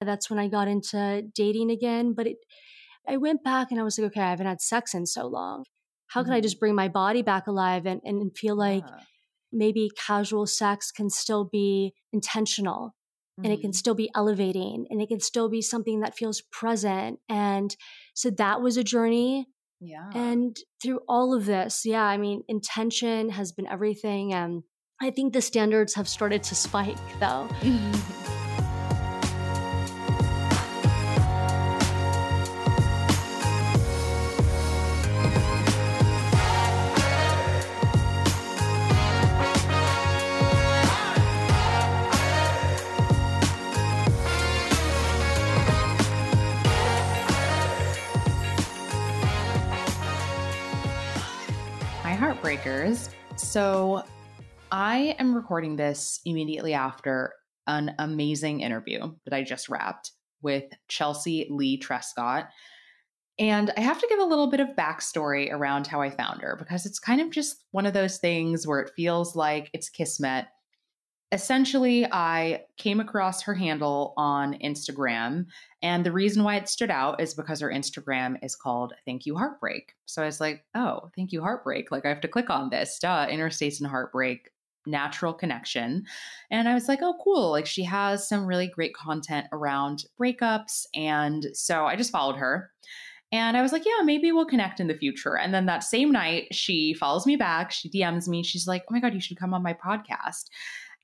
That's when I got into dating again. But it, I went back and I was like, okay, I haven't had sex in so long. How can mm-hmm. I just bring my body back alive and, and feel like yeah. maybe casual sex can still be intentional mm-hmm. and it can mm-hmm. still be elevating and it can still be something that feels present. And so that was a journey. Yeah. And through all of this, yeah, I mean, intention has been everything. And I think the standards have started to spike though. So I am recording this immediately after an amazing interview that I just wrapped with Chelsea Leigh Trescott. And I have to give a little bit of backstory around how I found her because it's kind of just one of those things where it feels like it's kismet essentially, I came across her handle on Instagram. And the reason why it stood out is because her Instagram is called Thank You Heartbreak. So I was like, oh, thank you, Heartbreak. Like, I have to click on this. Duh, Interstates and Heartbreak, natural connection. And I was like, oh, cool. Like, she has some really great content around breakups. And so I just followed her. And I was like, yeah, maybe we'll connect in the future. And then that same night, she follows me back. She DMs me. She's like, oh my God, you should come on my podcast.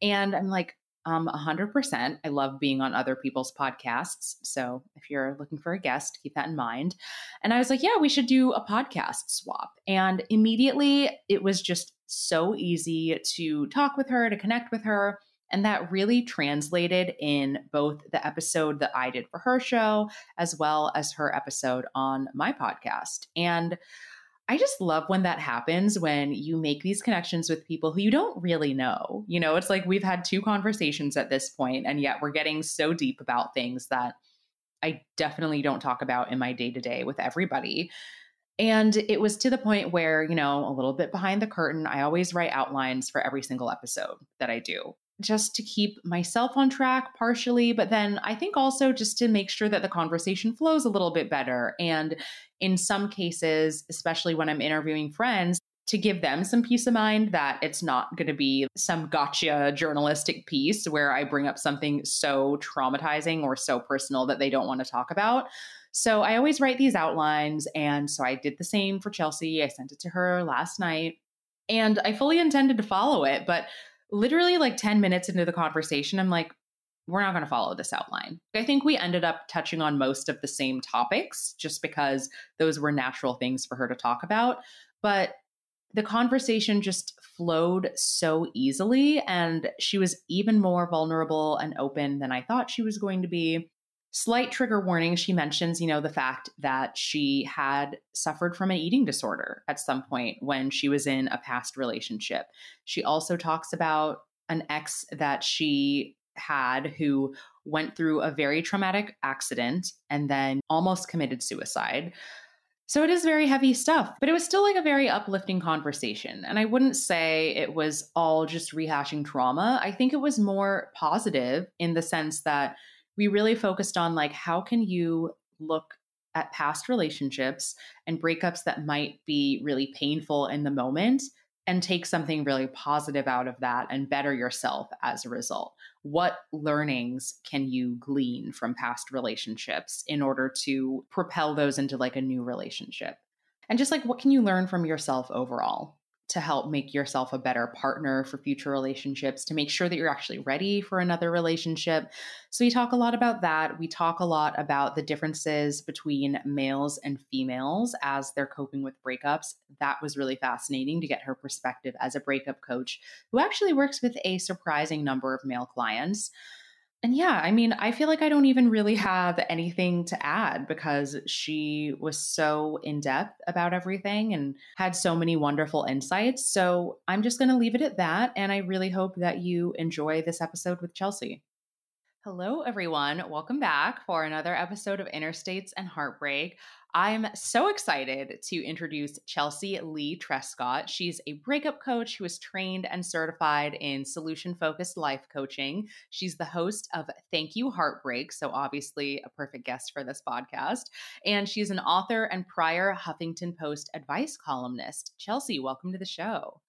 And I'm like, um, 100%. I love being on other people's podcasts. So if you're looking for a guest, keep that in mind. And I was like, yeah, we should do a podcast swap. And immediately it was just so easy to talk with her, to connect with her. And that really translated in both the episode that I did for her show, as well as her episode on my podcast. And I just love when that happens when you make these connections with people who you don't really know. You know, it's like we've had two conversations at this point, and yet we're getting so deep about things that I definitely don't talk about in my day to day with everybody. And it was to the point where, you know, a little bit behind the curtain, I always write outlines for every single episode that I do just to keep myself on track partially, but then I think also just to make sure that the conversation flows a little bit better. And in some cases, especially when I'm interviewing friends, to give them some peace of mind that it's not going to be some gotcha journalistic piece where I bring up something so traumatizing or so personal that they don't want to talk about. So I always write these outlines. And so I did the same for Chelsea. I sent it to her last night and I fully intended to follow it. But literally like 10 minutes into the conversation, I'm like, we're not going to follow this outline. I think we ended up touching on most of the same topics just because those were natural things for her to talk about. But the conversation just flowed so easily, and she was even more vulnerable and open than I thought she was going to be slight trigger warning she mentions you know the fact that she had suffered from an eating disorder at some point when she was in a past relationship she also talks about an ex that she had who went through a very traumatic accident and then almost committed suicide so it is very heavy stuff, but it was still like a very uplifting conversation. And I wouldn't say it was all just rehashing trauma. I think it was more positive in the sense that we really focused on like how can you look at past relationships and breakups that might be really painful in the moment and take something really positive out of that and better yourself as a result. What learnings can you glean from past relationships in order to propel those into like a new relationship? And just like what can you learn from yourself overall? To help make yourself a better partner for future relationships, to make sure that you're actually ready for another relationship. So, we talk a lot about that. We talk a lot about the differences between males and females as they're coping with breakups. That was really fascinating to get her perspective as a breakup coach who actually works with a surprising number of male clients. And yeah, I mean, I feel like I don't even really have anything to add because she was so in depth about everything and had so many wonderful insights. So I'm just going to leave it at that. And I really hope that you enjoy this episode with Chelsea. Hello, everyone. Welcome back for another episode of Interstates and Heartbreak. I'm so excited to introduce Chelsea Leigh Trescott. She's a breakup coach who is trained and certified in solution focused life coaching. She's the host of Thank You Heartbreak, so obviously a perfect guest for this podcast. And she's an author and prior Huffington Post advice columnist. Chelsea, welcome to the show.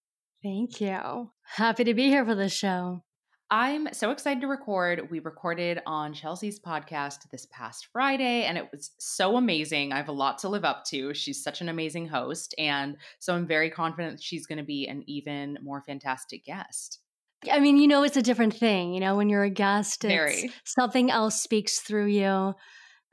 Thank you. Happy to be here for the show. I'm so excited to record. We recorded on Chelsea's podcast this past Friday, and it was so amazing. I have a lot to live up to. She's such an amazing host. And so I'm very confident she's going to be an even more fantastic guest. I mean, you know, it's a different thing. You know, when you're a guest, very. something else speaks through you.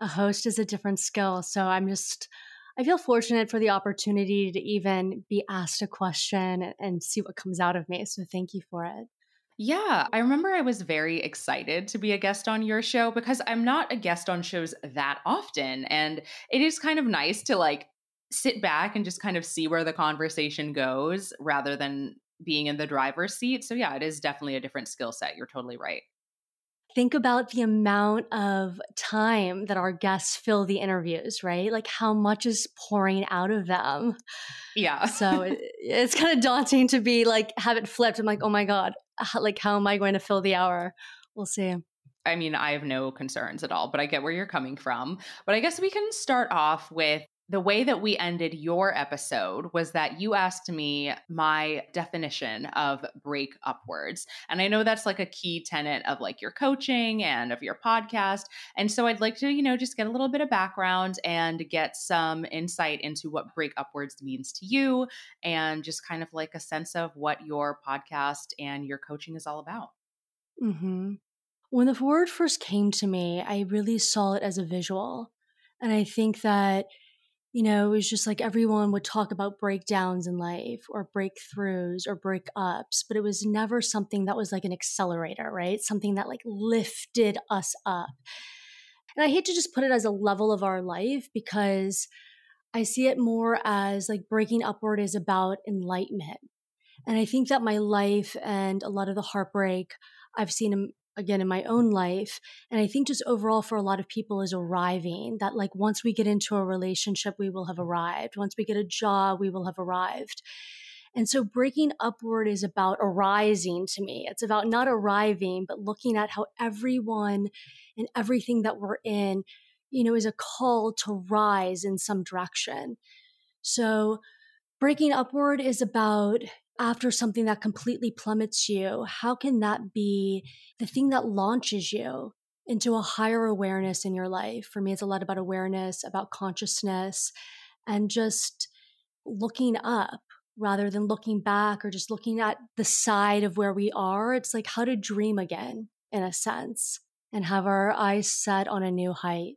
A host is a different skill. So I'm just, I feel fortunate for the opportunity to even be asked a question and see what comes out of me. So thank you for it. Yeah, I remember I was very excited to be a guest on your show because I'm not a guest on shows that often. And it is kind of nice to like sit back and just kind of see where the conversation goes rather than being in the driver's seat. So, yeah, it is definitely a different skill set. You're totally right. Think about the amount of time that our guests fill the interviews, right? Like how much is pouring out of them. Yeah. so it, it's kind of daunting to be like, have it flipped. I'm like, oh my God, like how am I going to fill the hour? We'll see. I mean, I have no concerns at all, but I get where you're coming from. But I guess we can start off with the way that we ended your episode was that you asked me my definition of break upwards. And I know that's like a key tenet of like your coaching and of your podcast. And so I'd like to, you know, just get a little bit of background and get some insight into what break upwards means to you and just kind of like a sense of what your podcast and your coaching is all about. hmm When the word first came to me, I really saw it as a visual. And I think that you know, it was just like everyone would talk about breakdowns in life or breakthroughs or breakups, but it was never something that was like an accelerator, right? Something that like lifted us up. And I hate to just put it as a level of our life because I see it more as like breaking upward is about enlightenment. And I think that my life and a lot of the heartbreak I've seen again in my own life and i think just overall for a lot of people is arriving that like once we get into a relationship we will have arrived. Once we get a job we will have arrived. And so breaking upward is about arising to me. It's about not arriving but looking at how everyone and everything that we're in you know is a call to rise in some direction. So breaking upward is about after something that completely plummets you, how can that be the thing that launches you into a higher awareness in your life? For me, it's a lot about awareness, about consciousness, and just looking up rather than looking back or just looking at the side of where we are. It's like how to dream again, in a sense, and have our eyes set on a new height.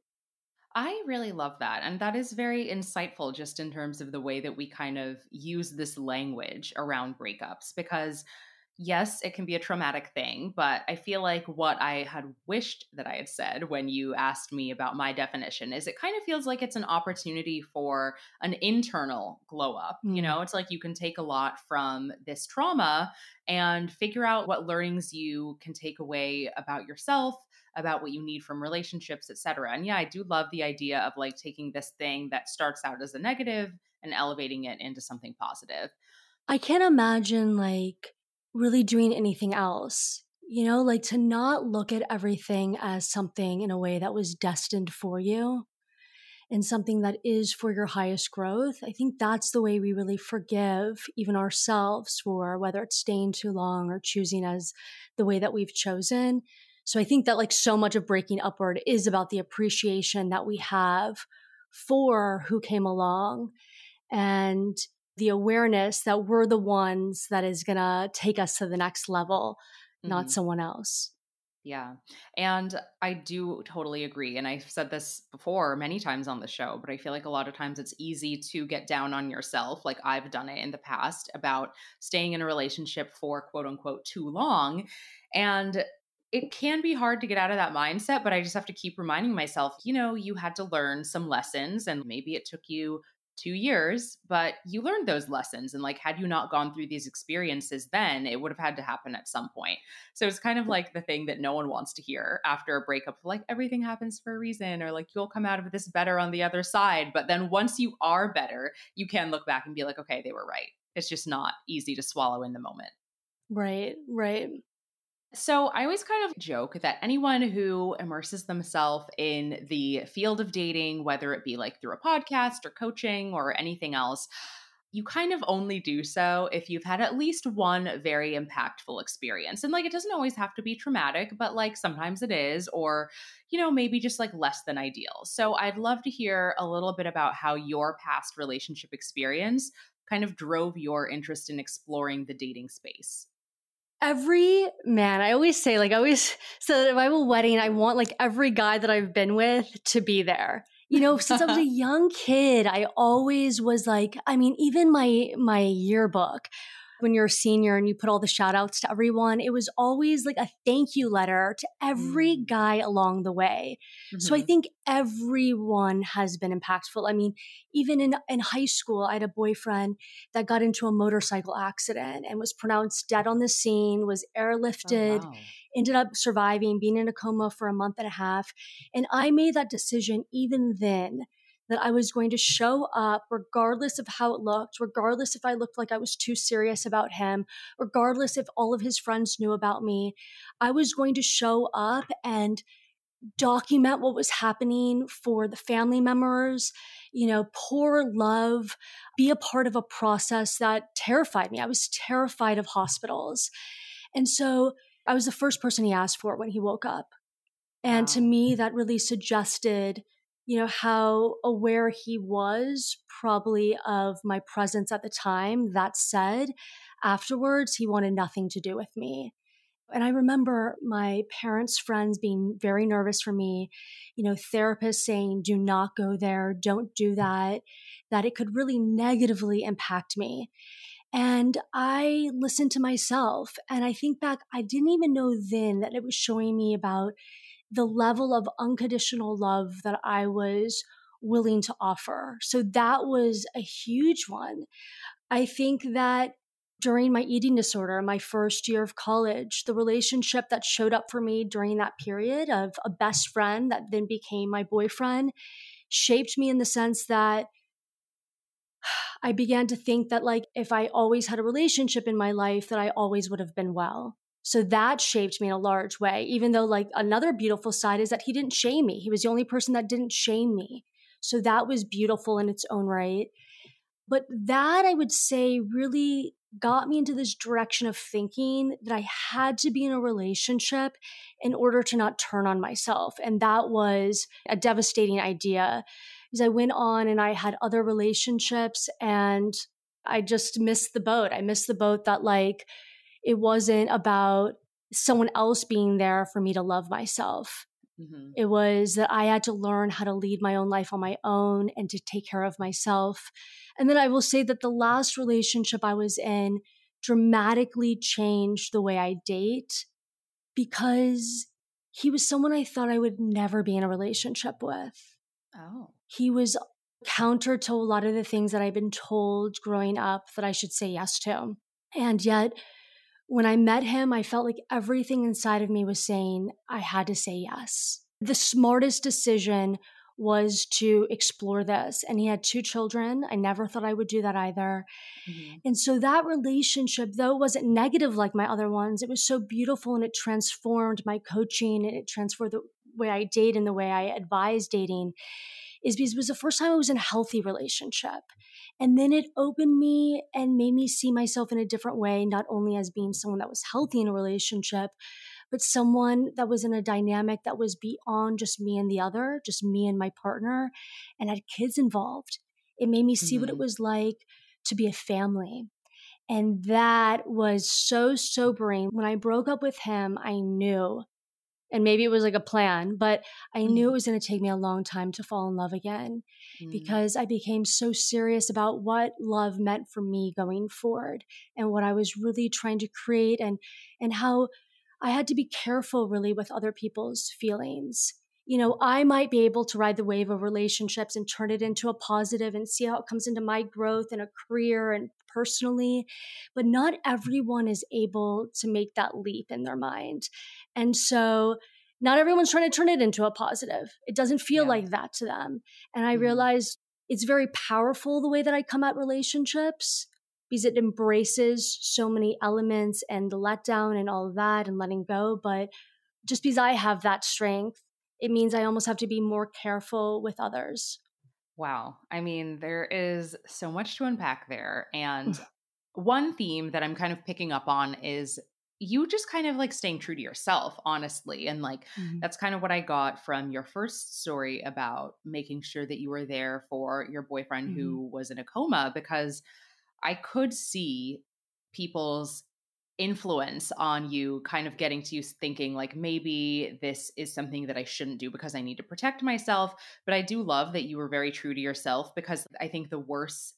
I really love that. And that is very insightful just in terms of the way that we kind of use this language around breakups because yes, it can be a traumatic thing, but I feel like what I had wished that I had said when you asked me about my definition is it kind of feels like it's an opportunity for an internal glow up. Mm. You know, it's like you can take a lot from this trauma and figure out what learnings you can take away about yourself about what you need from relationships, etc. And yeah, I do love the idea of like taking this thing that starts out as a negative and elevating it into something positive. I can't imagine like really doing anything else. You know, like to not look at everything as something in a way that was destined for you and something that is for your highest growth. I think that's the way we really forgive even ourselves for whether it's staying too long or choosing as the way that we've chosen so I think that like so much of breaking upward is about the appreciation that we have for who came along and the awareness that we're the ones that is going to take us to the next level, mm-hmm. not someone else. Yeah. And I do totally agree. And I've said this before many times on the show, but I feel like a lot of times it's easy to get down on yourself, like I've done it in the past, about staying in a relationship for quote unquote too long. And it can be hard to get out of that mindset, but I just have to keep reminding myself, you know, you had to learn some lessons and maybe it took you two years, but you learned those lessons. And like, had you not gone through these experiences then, it would have had to happen at some point. So it's kind of like the thing that no one wants to hear after a breakup like, everything happens for a reason, or like, you'll come out of this better on the other side. But then once you are better, you can look back and be like, okay, they were right. It's just not easy to swallow in the moment. Right, right. So, I always kind of joke that anyone who immerses themselves in the field of dating, whether it be like through a podcast or coaching or anything else, you kind of only do so if you've had at least one very impactful experience. And like, it doesn't always have to be traumatic, but like sometimes it is, or, you know, maybe just like less than ideal. So, I'd love to hear a little bit about how your past relationship experience kind of drove your interest in exploring the dating space every man, I always say, like, I always, so if I have a wedding, I want like every guy that I've been with to be there. You know, since I was a young kid, I always was like, I mean, even my, my yearbook, when you're a senior and you put all the shout outs to everyone, it was always like a thank you letter to every mm. guy along the way. Mm-hmm. So I mm-hmm. think everyone has been impactful. I mean, even in, in high school, I had a boyfriend that got into a motorcycle accident and was pronounced dead on the scene, was airlifted. Oh, wow ended up surviving, being in a coma for a month and a half. And I made that decision even then that I was going to show up regardless of how it looked, regardless if I looked like I was too serious about him, regardless if all of his friends knew about me. I was going to show up and document what was happening for the family members, you know, pour love, be a part of a process that terrified me. I was terrified of hospitals. And so I was the first person he asked for when he woke up. And wow. to me, that really suggested you know, how aware he was probably of my presence at the time. That said, afterwards, he wanted nothing to do with me. And I remember my parents' friends being very nervous for me, you know, therapists saying, do not go there, don't do that, that it could really negatively impact me. And I listened to myself and I think back, I didn't even know then that it was showing me about the level of unconditional love that I was willing to offer. So that was a huge one. I think that during my eating disorder, my first year of college, the relationship that showed up for me during that period of a best friend that then became my boyfriend shaped me in the sense that I began to think that like if I always had a relationship in my life that I always would have been well. So that shaped me in a large way, even though, like, another beautiful side is that he didn't shame me. He was the only person that didn't shame me. So that was beautiful in its own right. But that I would say really got me into this direction of thinking that I had to be in a relationship in order to not turn on myself. And that was a devastating idea because I went on and I had other relationships and I just missed the boat. I missed the boat that, like, it wasn't about someone else being there for me to love myself. Mm-hmm. It was that I had to learn how to lead my own life on my own and to take care of myself. And then I will say that the last relationship I was in dramatically changed the way I date because he was someone I thought I would never be in a relationship with. Oh. He was counter to a lot of the things that I've been told growing up that I should say yes to. And yet, when I met him, I felt like everything inside of me was saying I had to say yes. The smartest decision was to explore this. And he had two children. I never thought I would do that either. Mm-hmm. And so that relationship, though wasn't negative like my other ones, it was so beautiful and it transformed my coaching and it transformed the way I date and the way I advise dating is because it was the first time I was in a healthy relationship. And then it opened me and made me see myself in a different way, not only as being someone that was healthy in a relationship, but someone that was in a dynamic that was beyond just me and the other, just me and my partner, and had kids involved. It made me see mm-hmm. what it mm-hmm. was like to be a family. And that was so sobering. When I broke up with him, I knew and maybe it was like a plan, but I mm. knew it was going to take me a long time to fall in love again mm. because I became so serious about what love meant for me going forward and what I was really trying to create and and how I had to be careful really with other people's feelings. You know, I might be able to ride the wave of relationships and turn it into a positive and see how it comes into my growth and a career and personally. But not everyone is able to make that leap in their mind. And so, not everyone's trying to turn it into a positive. It doesn't feel yeah. like that to them. And I mm-hmm. realized it's very powerful the way that I come at relationships because it embraces so many elements and the letdown and all of that and letting go. But just because I have that strength, it means I almost have to be more careful with others. Wow. I mean, there is so much to unpack there. And one theme that I'm kind of picking up on is you just kind of like staying true to yourself, honestly. And like mm-hmm. that's kind of what I got from your first story about making sure that you were there for your boyfriend mm-hmm. who was in a coma, because I could see people's influence on you kind of getting to you thinking like maybe this is something that I shouldn't do because I need to protect myself. But I do love that you were very true to yourself because I think the worst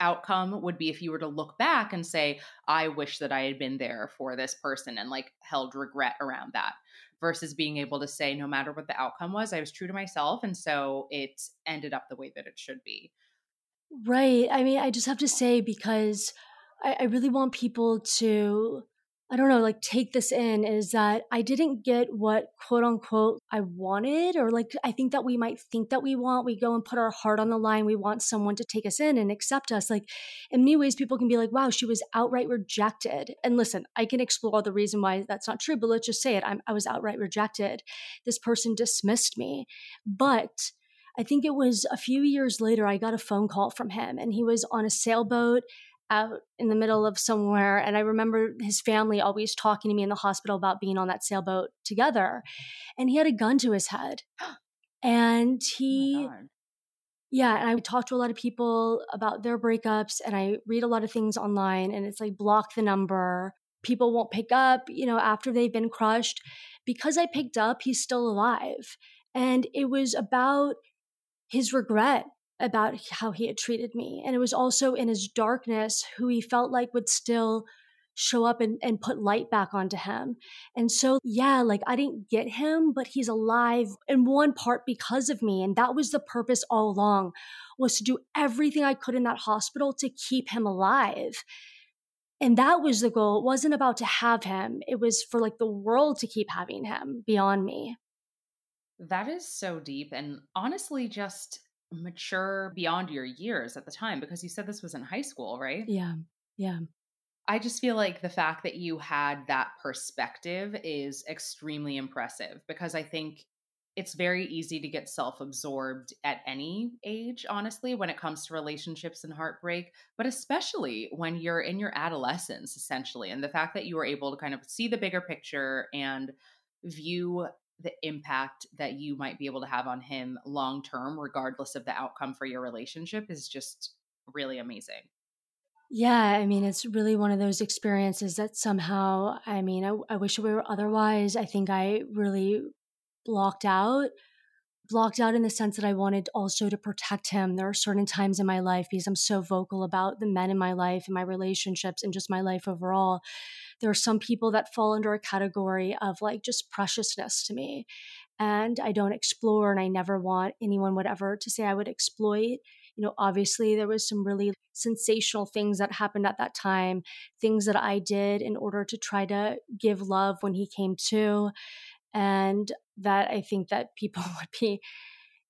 outcome would be if you were to look back and say I wish that I had been there for this person and like held regret around that versus being able to say no matter what the outcome was I was true to myself and so it ended up the way that it should be. Right. I mean I just have to say because I, I really want people to I don't know, like take this in is that I didn't get what quote unquote I wanted, or like I think that we might think that we want. We go and put our heart on the line. We want someone to take us in and accept us. Like in many ways, people can be like, wow, she was outright rejected. And listen, I can explore the reason why that's not true, but let's just say it. I'm, I was outright rejected. This person dismissed me. But I think it was a few years later, I got a phone call from him, and he was on a sailboat out in the middle of somewhere. And I remember his family always talking to me in the hospital about being on that sailboat together. And he had a gun to his head. And oh he, oh yeah, and I talk to a lot of people about their breakups and I read a lot of things online and it's like block the number. People won't pick up, you know, after they've been crushed. Because I picked up, he's still alive. And it was about his regret about how he had treated me. And it was also in his darkness who he felt like would still show up and, and put light back onto him. And so, yeah, like I didn't get him, but he's alive in one part because of me. And that was the purpose all along was to do everything I could in that hospital to keep him alive. And that was the goal. It wasn't about to have him. It was for like the world to keep having him beyond me. That is so deep and honestly just mature beyond your years at the time because you said this was in high school, right? Yeah. Yeah. I just feel like the fact that you had that perspective is extremely impressive because I think it's very easy to get self absorbed at any age, honestly, when it comes to relationships and heartbreak, but especially when you're in your adolescence, essentially. And the fact that you were able to kind of see the bigger picture and view the impact that you might be able to have on him long term, regardless of the outcome for your relationship, is just really amazing. Yeah, I mean, it's really one of those experiences that somehow, I mean, I, I wish it were otherwise. I think I really blocked out, blocked out in the sense that I wanted also to protect him. There are certain times in my life because I'm so vocal about the men in my life and my relationships and just my life overall there are some people that fall under a category of like just preciousness to me. And I don't explore, and I never want anyone would ever to say I would exploit. You know, obviously, there was some really sensational things that happened at that time, things that I did in order to try to give love when he came to. And that I think that people would be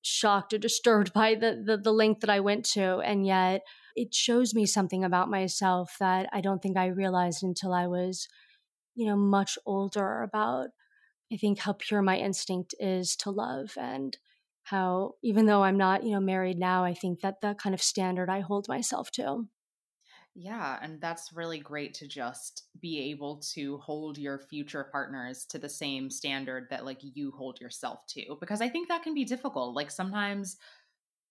shocked or disturbed by the, the, the length that I went to. And yet, it shows me something about myself that I don't think I realized until I was, you know, much older about, I think, how pure my instinct is to love and how, even though I'm not, you know, married now, I think that that kind of standard I hold myself to. Yeah, and that's really great to just be able to hold your future partners to the same standard that like you hold yourself to because I think that can be difficult. Like sometimes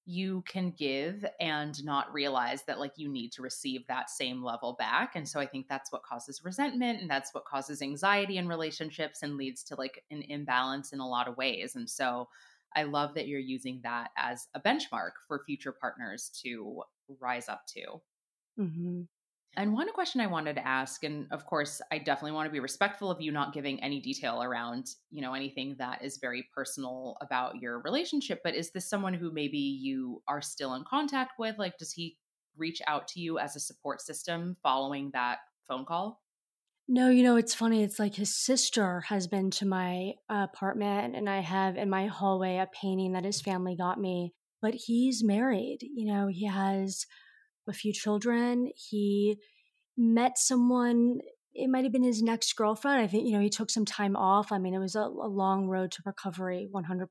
you can give and not realize that like you need to receive that same level back and so i think that's what causes resentment and that's what causes anxiety in relationships and leads to like an imbalance in a lot of ways and so i love that you're using that as a benchmark for future partners to rise up to mm-hmm. And one question I wanted to ask, and of course, I definitely want to be respectful of you not giving any detail around, you know, anything that is very personal about your relationship, but is this someone who maybe you are still in contact with? Like, does he reach out to you as a support system following that phone call? No, you know, it's funny. It's like his sister has been to my apartment, and I have in my hallway a painting that his family got me. But he's married. You know, he has a few children. He met someone, it might have been his next girlfriend. I think, you know, he took some time off. I mean, it was a, a long road to recovery, 100%.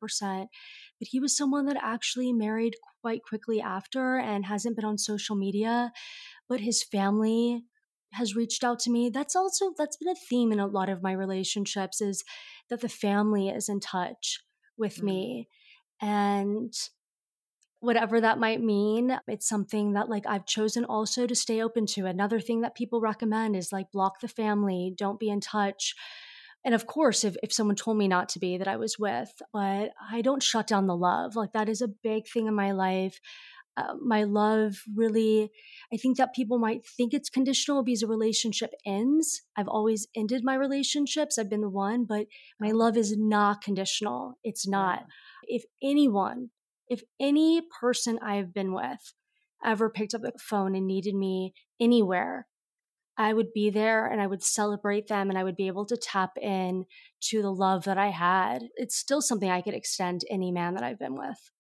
But he was someone that actually married quite quickly after and hasn't been on social media. But his family has reached out to me. That's also that's been a theme in a lot of my relationships is that the family is in touch with mm-hmm. me. And whatever that might mean. It's something that like I've chosen also to stay open to. Another thing that people recommend is like block the family, don't be in touch. And of course, if, if someone told me not to be that I was with, but I don't shut down the love. Like that is a big thing in my life. Uh, my love really, I think that people might think it's conditional because a relationship ends. I've always ended my relationships. I've been the one, but my love is not conditional. It's not. If anyone if any person I've been with ever picked up the phone and needed me anywhere, I would be there and I would celebrate them and I would be able to tap in to the love that I had. It's still something I could extend to any man that I've been with.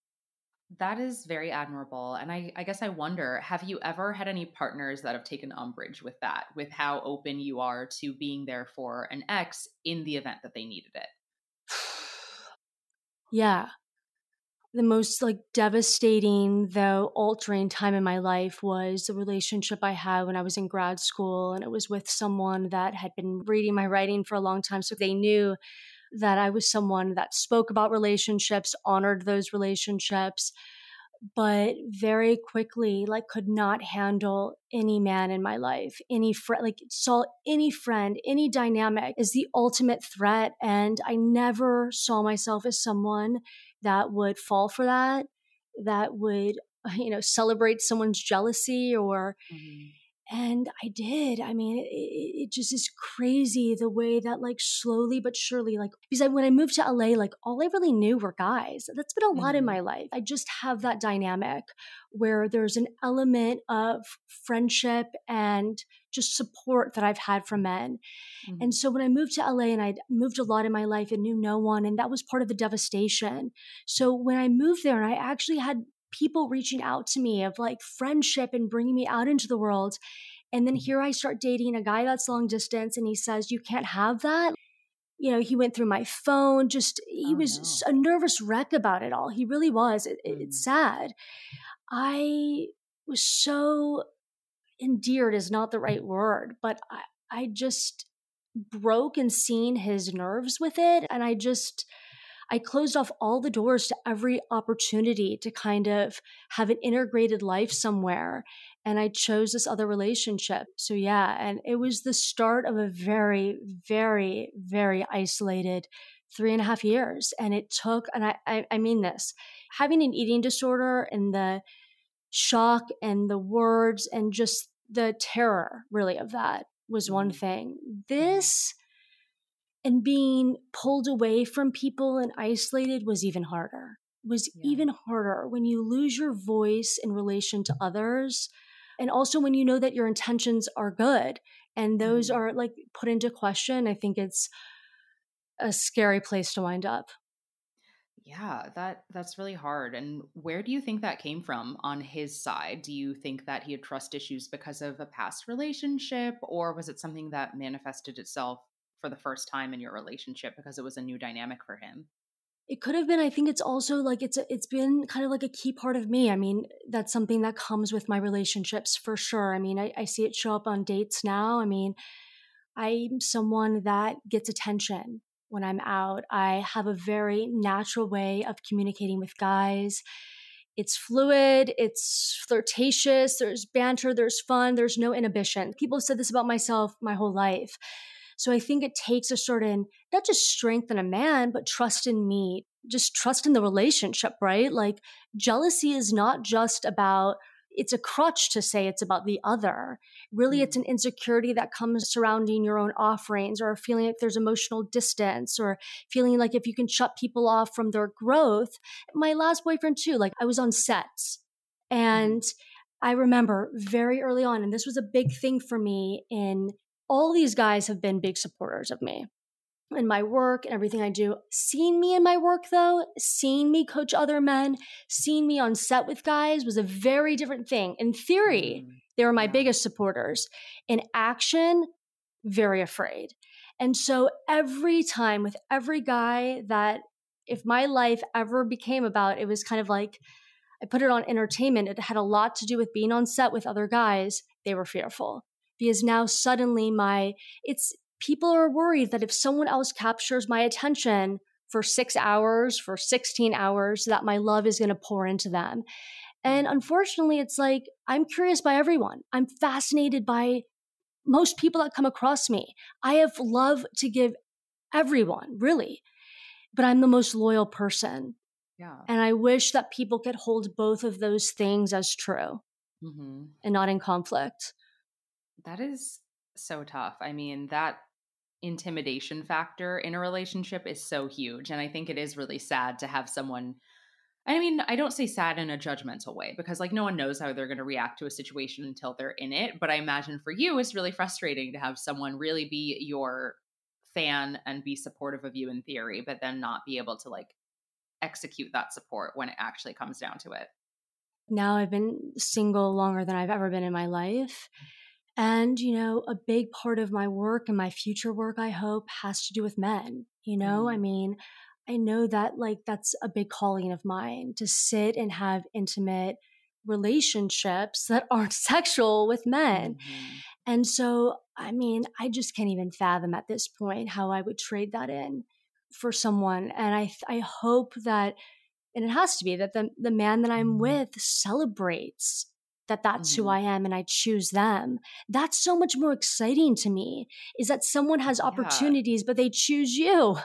That is very admirable. And I, I guess I wonder have you ever had any partners that have taken umbrage with that, with how open you are to being there for an ex in the event that they needed it? yeah the most like devastating though altering time in my life was the relationship i had when i was in grad school and it was with someone that had been reading my writing for a long time so they knew that i was someone that spoke about relationships honored those relationships but very quickly like could not handle any man in my life any friend like saw any friend any dynamic as the ultimate threat and i never saw myself as someone that would fall for that, that would, you know, celebrate someone's jealousy or, mm-hmm. and I did. I mean, it, it, just is crazy the way that, like, slowly but surely, like, because I, when I moved to LA, like, all I really knew were guys. That's been a mm-hmm. lot in mm-hmm. my life. I just have that dynamic where there's an element of friendship and just support that I've had from men. Mm-hmm. And so when I moved to LA and I'd moved a lot in my life and knew no one, and that was part of the devastation. So when I moved there and I actually had people reaching out to me of like friendship and bringing me out into the world. And then mm-hmm. here I start dating a guy that's long distance and he says, You can't have that. You know, he went through my phone, just, he oh, was no. a nervous wreck about it all. He really was. It, mm. It's sad. I was so endeared is not the right word, but I, I just broke and seen his nerves with it. And I just, I closed off all the doors to every opportunity to kind of have an integrated life somewhere. And I chose this other relationship. So, yeah, and it was the start of a very, very, very isolated three and a half years. And it took, and I, I, I mean this, having an eating disorder and the shock and the words and just the terror really of that was one mm-hmm. thing. This and being pulled away from people and isolated was even harder. Was yeah. even harder when you lose your voice in relation to others and also when you know that your intentions are good and those mm-hmm. are like put into question. I think it's a scary place to wind up. Yeah, that that's really hard. And where do you think that came from on his side? Do you think that he had trust issues because of a past relationship or was it something that manifested itself for the first time in your relationship because it was a new dynamic for him? It could have been. I think it's also like it's a, it's been kind of like a key part of me. I mean, that's something that comes with my relationships for sure. I mean, I, I see it show up on dates now. I mean, I'm someone that gets attention when I'm out. I have a very natural way of communicating with guys. It's fluid, it's flirtatious, there's banter, there's fun, there's no inhibition. People have said this about myself my whole life. So I think it takes a certain, not just strength in a man, but trust in me, just trust in the relationship, right? Like jealousy is not just about it's a crutch to say it's about the other. Really, it's mm. an insecurity that comes surrounding your own offerings or feeling like there's emotional distance or feeling like if you can shut people off from their growth. My last boyfriend, too, like I was on sets and I remember very early on, and this was a big thing for me in all these guys have been big supporters of me in my work and everything I do. Seeing me in my work, though, seeing me coach other men, seeing me on set with guys was a very different thing. In theory, mm. they were my biggest supporters. In action, very afraid. And so every time with every guy that, if my life ever became about, it was kind of like, I put it on entertainment. It had a lot to do with being on set with other guys. They were fearful because now suddenly my, it's, people are worried that if someone else captures my attention for six hours, for 16 hours, that my love is going to pour into them. And unfortunately, it's like I'm curious by everyone. I'm fascinated by most people that come across me. I have love to give everyone, really, but I'm the most loyal person. Yeah. And I wish that people could hold both of those things as true mm-hmm. and not in conflict. That is so tough. I mean, that intimidation factor in a relationship is so huge. And I think it is really sad to have someone. I mean, I don't say sad in a judgmental way because, like, no one knows how they're going to react to a situation until they're in it. But I imagine for you, it's really frustrating to have someone really be your fan and be supportive of you in theory, but then not be able to, like, execute that support when it actually comes down to it. Now I've been single longer than I've ever been in my life. And, you know, a big part of my work and my future work, I hope, has to do with men. You know, mm. I mean, I know that like that's a big calling of mine to sit and have intimate relationships that aren't sexual with men. Mm-hmm. And so, I mean, I just can't even fathom at this point how I would trade that in for someone. And I, I hope that, and it has to be that the, the man that I'm mm-hmm. with celebrates that that's mm-hmm. who I am and I choose them. That's so much more exciting to me is that someone has opportunities, yeah. but they choose you.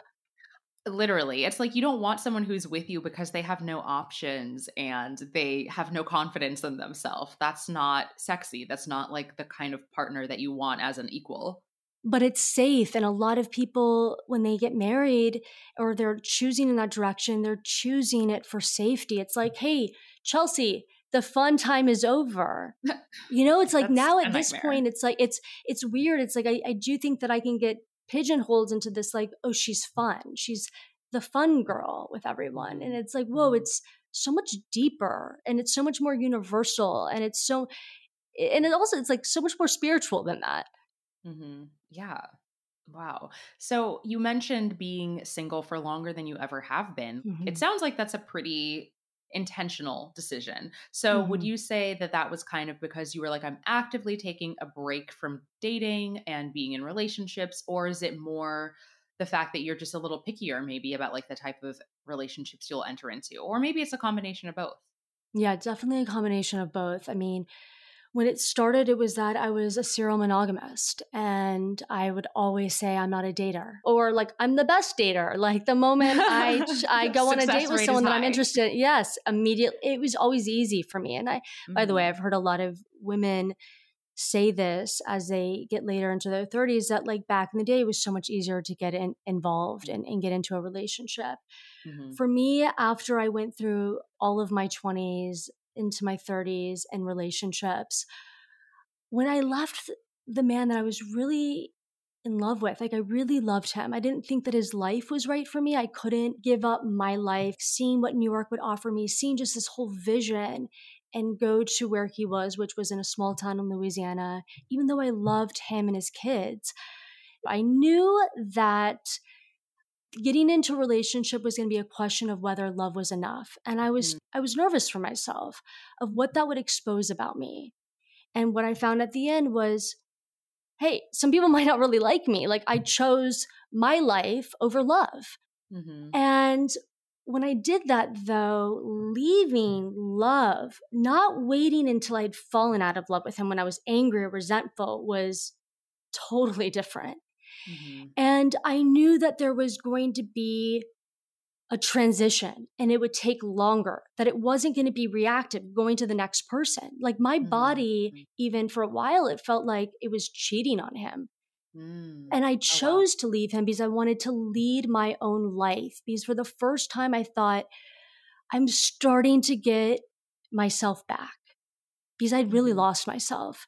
Literally, it's like you don't want someone who's with you because they have no options and they have no confidence in themselves. That's not sexy. That's not like the kind of partner that you want as an equal. But it's safe. And a lot of people, when they get married or they're choosing in that direction, they're choosing it for safety. It's like, hey, Chelsea, the fun time is over. You know, it's like now at this point, it's like it's it's weird. It's like I, I do think that I can get pigeonholed into this like, oh, she's fun. She's the fun girl with everyone. And it's like, whoa, mm-hmm. it's so much deeper and it's so much more universal and it's so and it also it's like so much more spiritual than that. Mm-hmm. Yeah. Wow. So you mentioned being single for longer than you ever have been. Mm-hmm. It sounds like that's a pretty intentional decision. So, mm-hmm. would you say that that was kind of because you were like, I'm actively taking a break from dating and being in relationships? Or is it more the fact that you're just a little pickier, maybe about like the type of relationships you'll enter into? Or maybe it's a combination of both? Yeah, definitely a combination of both. I mean, when it started, it was that I was a serial monogamist and I would always say I'm not a dater or like I'm the best dater. Like the moment I I go on a date with someone that I'm interested, in, yes, immediately it was always easy for me. And I, mm-hmm. by the way, mm-hmm. I've heard a lot of women say this as they get later into their 30s that like back in the day it was so much easier to get in, involved and, and get into a relationship. Mm-hmm. For me, after I went through all of my 20s into my 30s and relationships, when I left the man that I was really in love with, like I really loved him, I didn't think that his life was right for me. I couldn't give up my life, seeing what New York would offer me, seeing just this whole vision and go to where he was, which was in a small town in Louisiana, even though I loved him and his kids. I knew that getting into a relationship was going to be a question of whether love was enough and i was mm. i was nervous for myself of what that would expose about me and what i found at the end was hey some people might not really like me like i chose my life over love mm-hmm. and when i did that though leaving love not waiting until i'd fallen out of love with him when i was angry or resentful was totally different Mm-hmm. And I knew that there was going to be a transition and it would take longer, that it wasn't going to be reactive going to the next person. Like my mm-hmm. body, even for a while, it felt like it was cheating on him. Mm. And I chose oh, wow. to leave him because I wanted to lead my own life. Because for the first time, I thought, I'm starting to get myself back because I'd really mm-hmm. lost myself.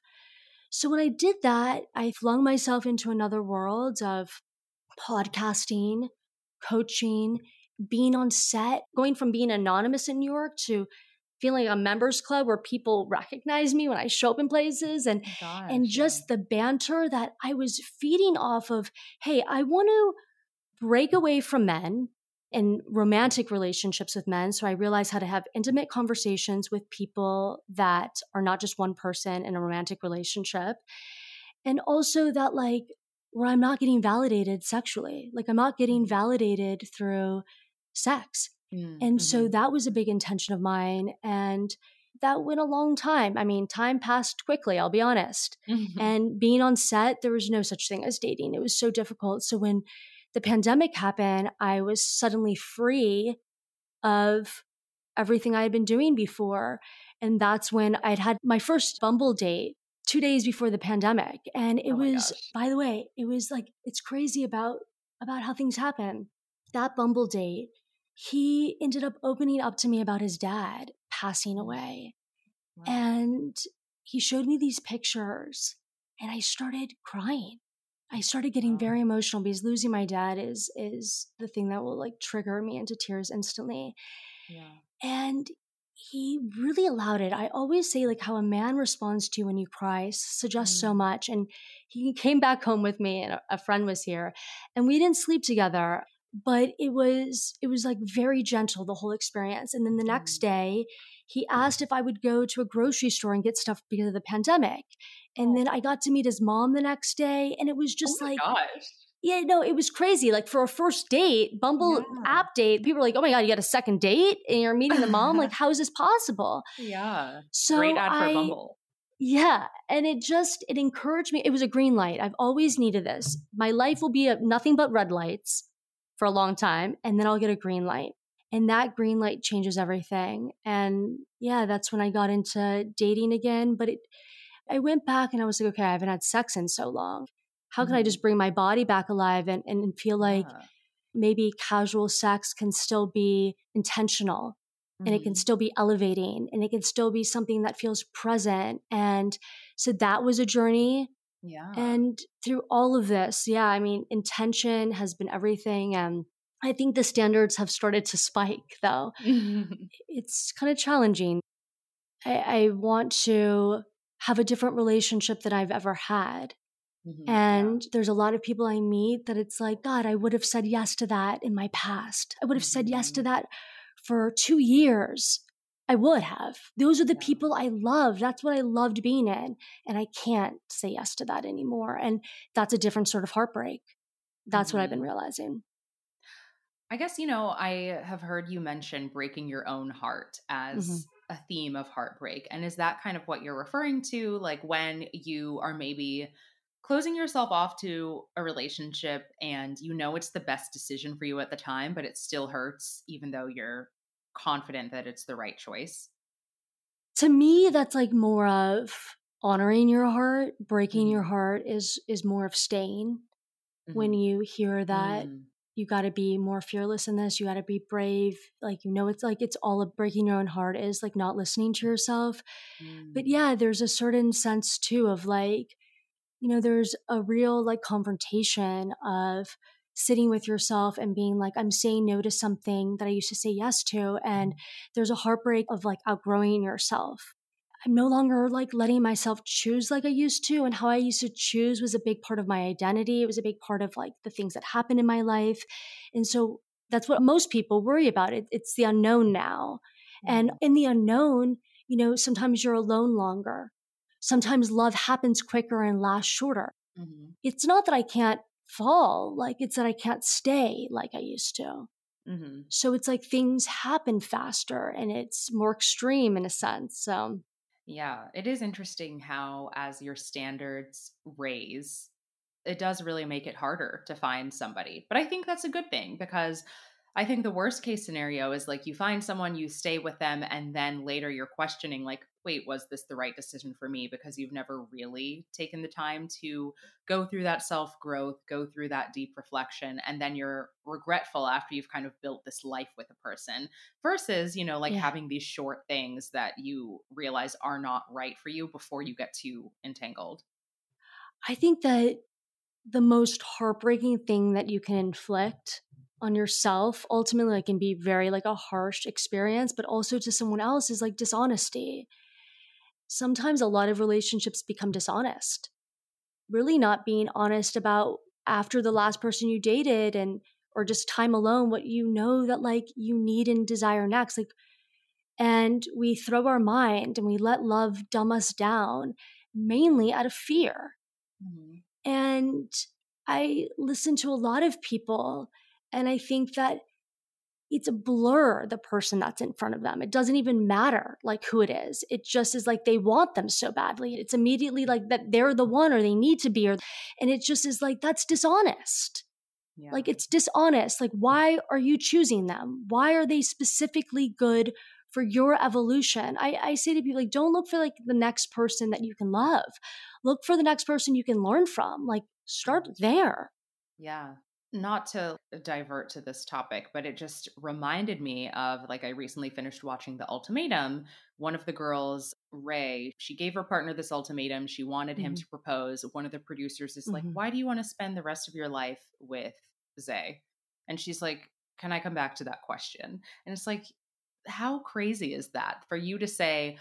So when I did that, I flung myself into another world of podcasting, coaching, being on set, going from being anonymous in New York to feeling a members club where people recognize me when I show up in places and Gosh, and just yeah. the banter that I was feeding off of, hey, I want to break away from men and romantic relationships with men. So I realized how to have intimate conversations with people that are not just one person in a romantic relationship. And also that like where I'm not getting validated sexually. Like I'm not getting mm-hmm. validated through sex. Mm, and mm-hmm. so that was a big intention of mine. And that went a long time. I mean, time passed quickly, I'll be honest. Mm-hmm. And being on set, there was no such thing as dating. It was so difficult. So when the pandemic happened, I was suddenly free of everything I had been doing before. And that's when I'd had my first Bumble date two days before the pandemic. And it oh was, gosh. by the way, it was like, it's crazy about, about how things happen. That Bumble date, he ended up opening up to me about his dad passing away. Wow. And he showed me these pictures and I started crying. I started getting very emotional because losing my dad is is the thing that will like trigger me into tears instantly. Yeah. And he really allowed it. I always say like how a man responds to you when you cry suggests mm. so much. And he came back home with me and a, a friend was here and we didn't sleep together but it was it was like very gentle the whole experience and then the next mm. day he asked if i would go to a grocery store and get stuff because of the pandemic and oh. then i got to meet his mom the next day and it was oh just oh like gosh. yeah no it was crazy like for a first date bumble yeah. app date people were like oh my god you got a second date and you're meeting the mom like how is this possible yeah so great ad for I, bumble yeah and it just it encouraged me it was a green light i've always needed this my life will be a, nothing but red lights for a long time and then I'll get a green light. And that green light changes everything. And yeah, that's when I got into dating again. But it, I went back and I was like, okay, I haven't had sex in so long. How can I just mm-hmm. bring my body back alive and, and feel like yeah. maybe casual sex can still be intentional mm-hmm. and it can mm-hmm. still be elevating and it can still be something that feels present. And so that was a journey. Yeah. And through all of this, yeah, I mean, intention has been everything. And I think the standards have started to spike, though. it's kind of challenging. I, I, want to have a different relationship than I've ever had. Mm-hmm. And yeah. there's a lot of people I meet that it's like, God, I would have said yes to that in my past. I would have said yes to mm-hmm. that for two years. I would have. Those are the yeah. people I love. That's what I loved being in. And I can't say yes to that anymore. And that's a different sort of heartbreak. That's mm-hmm. what I've been mm-hmm. realizing. I guess, you know, I have heard you mention breaking your own heart as mm-hmm. A theme of heartbreak. And is that kind of what you're referring to? Like when you are maybe closing yourself off to a relationship and you know it's the best decision for you at the time, but it still hurts, even though you're confident that it's the right choice? To me, that's like more of honoring your heart. Breaking your heart is is more of staying. Mm-hmm. When you hear that mm. You got to be more fearless in this, you got to be brave. Like you know, it's like it's all of breaking your own heart is like not listening to yourself. Mm. But yeah, there's a certain sense too of like, you know, there's a real like confrontation of sitting with yourself and being like, I'm saying no to something that I used to say yes to. And there's a heartbreak of like outgrowing yourself. I'm no longer like letting myself choose like I used to. And how I used to choose was a big part of my identity. It was a big part of like the things that happen in my life. And so that's what most people worry about. It, it's the unknown now. Mm-hmm. And in the unknown, you know, sometimes you're alone longer. Sometimes love happens quicker and lasts shorter. Mm-hmm. It's not that I can't fall. Like it's that I can't stay like I used to. Mm-hmm. So it's like things happen faster and it's more extreme in a sense. So, yeah, it is interesting how, as your standards raise, it does really make it harder to find somebody. But I think that's a good thing because I think the worst case scenario is like you find someone, you stay with them, and then later you're questioning, like, wait, was this the right decision for me? Because you've never really taken the time to go through that self growth, go through that deep reflection, and then you're regretful after you've kind of built this life with a person versus, you know, like yeah. having these short things that you realize are not right for you before you get too entangled. I think that the most heartbreaking thing that you can inflict on yourself ultimately like can be very like a harsh experience but also to someone else is like dishonesty sometimes a lot of relationships become dishonest really not being honest about after the last person you dated and or just time alone what you know that like you need and desire next like and we throw our mind and we let love dumb us down mainly out of fear mm-hmm. and i listen to a lot of people and I think that it's a blur the person that's in front of them. It doesn't even matter like who it is. It just is like they want them so badly. It's immediately like that they're the one or they need to be or and it just is like that's dishonest. Yeah. Like it's dishonest. Like why are you choosing them? Why are they specifically good for your evolution? I, I say to people like don't look for like the next person that you can love. Look for the next person you can learn from. Like start there. Yeah not to divert to this topic, but it just reminded me of like I recently finished watching The Ultimatum. One of the girls, Rae, she gave her partner this ultimatum. She wanted mm-hmm. him to propose. One of the producers is mm-hmm. like, Why do you want to spend the rest of your life with Zay? And she's like, Can I come back to that question? And it's like, how crazy is that for you to say,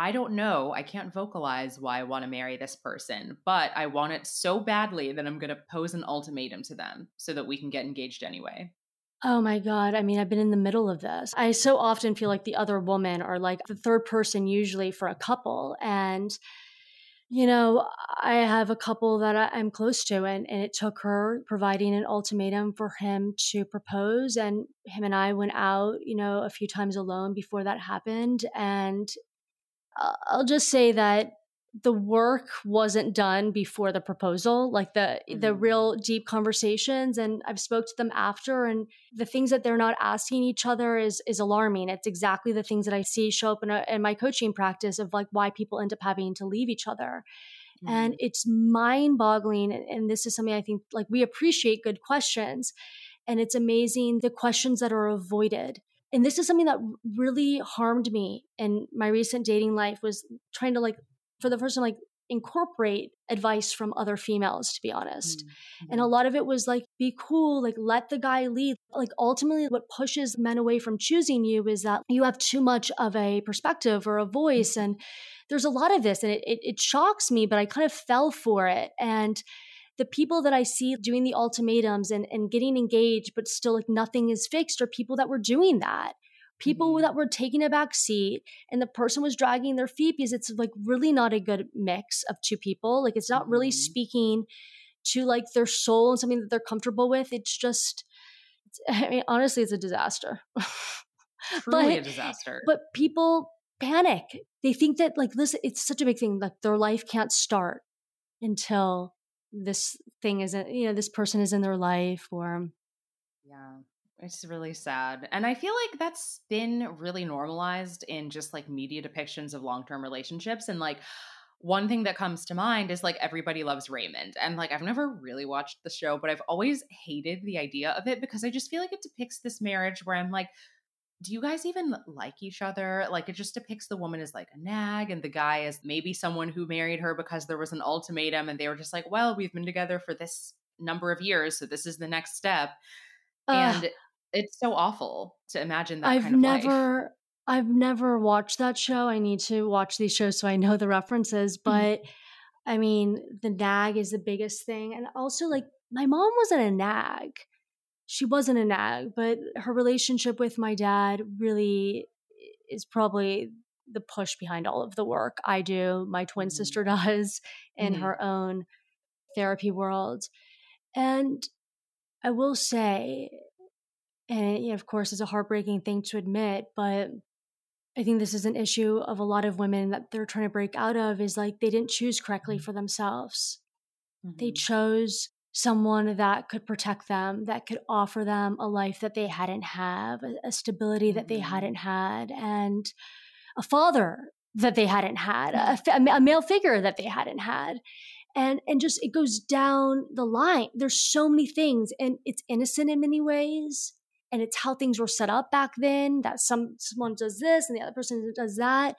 I don't know. I can't vocalize why I want to marry this person, but I want it so badly that I'm going to pose an ultimatum to them so that we can get engaged anyway. Oh my God. I mean, I've been in the middle of this. I so often feel like the other woman or like the third person, usually for a couple. And, you know, I have a couple that I'm close to, and, and it took her providing an ultimatum for him to propose. And him and I went out, you know, a few times alone before that happened. And I'll just say that the work wasn't done before the proposal like the mm-hmm. the real deep conversations and i've spoke to them after and the things that they're not asking each other is is alarming it's exactly the things that i see show up in, a, in my coaching practice of like why people end up having to leave each other mm-hmm. and it's mind boggling and, and this is something i think like we appreciate good questions and it's amazing the questions that are avoided and this is something that really harmed me in my recent dating life was trying to like for the first time like incorporate advice from other females to be honest mm-hmm. and a lot of it was like be cool like let the guy lead like ultimately what pushes men away from choosing you is that you have too much of a perspective or a voice mm-hmm. and there's a lot of this and it, it, it shocks me but i kind of fell for it and the people that I see doing the ultimatums and, and getting engaged, but still like nothing is fixed, are people that were doing that. People mm-hmm. that were taking a back seat and the person was dragging their feet because it's like really not a good mix of two people. Like it's not mm-hmm. really speaking to like their soul and something that they're comfortable with. It's just, it's, I mean, honestly, it's a disaster. Truly but, a disaster. But people panic. They think that like, listen, it's such a big thing. Like their life can't start until this thing isn't you know this person is in their life or yeah it's really sad and i feel like that's been really normalized in just like media depictions of long-term relationships and like one thing that comes to mind is like everybody loves Raymond. And like I've never really watched the show, but I've always hated the idea of it because I just feel like it depicts this marriage where I'm like, do you guys even like each other? Like it just depicts the woman as like a nag and the guy as maybe someone who married her because there was an ultimatum and they were just like, well, we've been together for this number of years, so this is the next step. And it's so awful to imagine that I've kind of never life. I've never watched that show. I need to watch these shows so I know the references, mm-hmm. but mm-hmm. I mean, the nag is the biggest thing. And also like my mom wasn't a nag she wasn't a nag, but her relationship with my dad really is probably the push behind all of the work I do, my twin mm-hmm. sister does in mm-hmm. her own therapy world. And I will say, and you know, of course, it's a heartbreaking thing to admit, but I think this is an issue of a lot of women that they're trying to break out of is like they didn't choose correctly mm-hmm. for themselves. Mm-hmm. They chose someone that could protect them, that could offer them a life that they hadn't had, a, stability that they mm-hmm. hadn't had, and a father that they hadn't had, a, a male figure that they hadn't had. And, and just it goes down the line. There's so many things, and it's innocent in many ways and it's how things were set up back then that some someone does this and the other person does that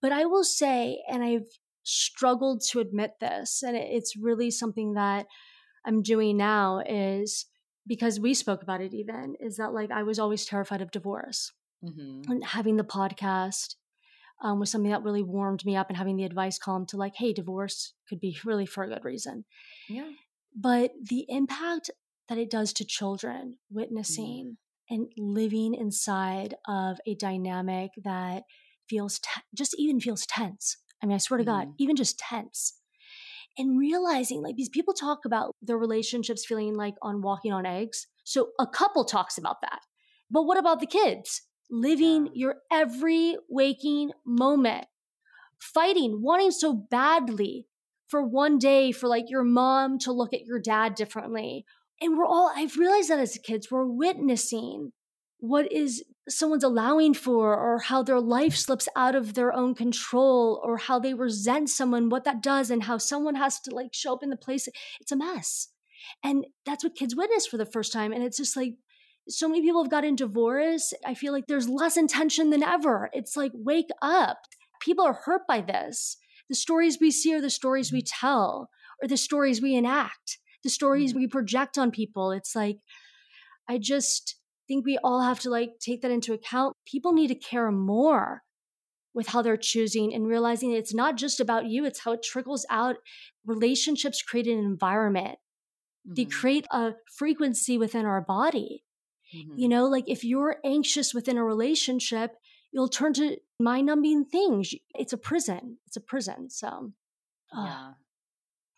but i will say and i've struggled to admit this and it's really something that i'm doing now is because we spoke about it even is that like i was always terrified of divorce mm-hmm. and having the podcast um, was something that really warmed me up and having the advice column to like hey divorce could be really for a good reason yeah but the impact that it does to children mm-hmm. witnessing mm. and living inside of a dynamic that feels te- just even feels tense. I mean, I swear to God, mm-hmm. even just tense. And realizing like these people talk about their relationships feeling like on walking on eggs. So a couple talks about that. But what about the kids? Living your every waking moment, fighting, wanting so badly for one day for like your mom to look at your dad differently and we're all, I've realized that as kids, we're witnessing what is someone's allowing for or how their life slips out of their own control or how they resent someone, what that does, and how someone has to like show up in the place. It's a mess. And that's what kids witness for the first time. And it's just like, so many people have gotten divorced. I feel like there's less intention than ever. It's like, wake up. People are hurt by this. The stories we see are the stories we tell or the stories we enact the stories mm-hmm. we project on people. It's like, I just think we all have to like take that into account. People need to care more with how they're choosing and realizing it's not just about you, it's how it trickles out. Relationships create an environment, mm-hmm. they create a frequency within our body. Mm-hmm. You know, like if you're anxious within a relationship, you'll turn to mind numbing things. It's a prison. It's a prison. So, yeah.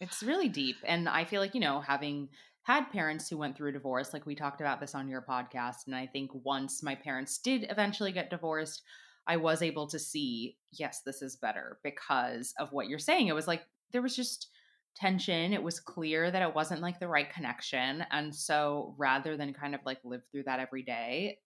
It's really deep. And I feel like, you know, having had parents who went through divorce, like we talked about this on your podcast. And I think once my parents did eventually get divorced, I was able to see, yes, this is better because of what you're saying. It was like there was just tension. It was clear that it wasn't like the right connection. And so rather than kind of like live through that every day,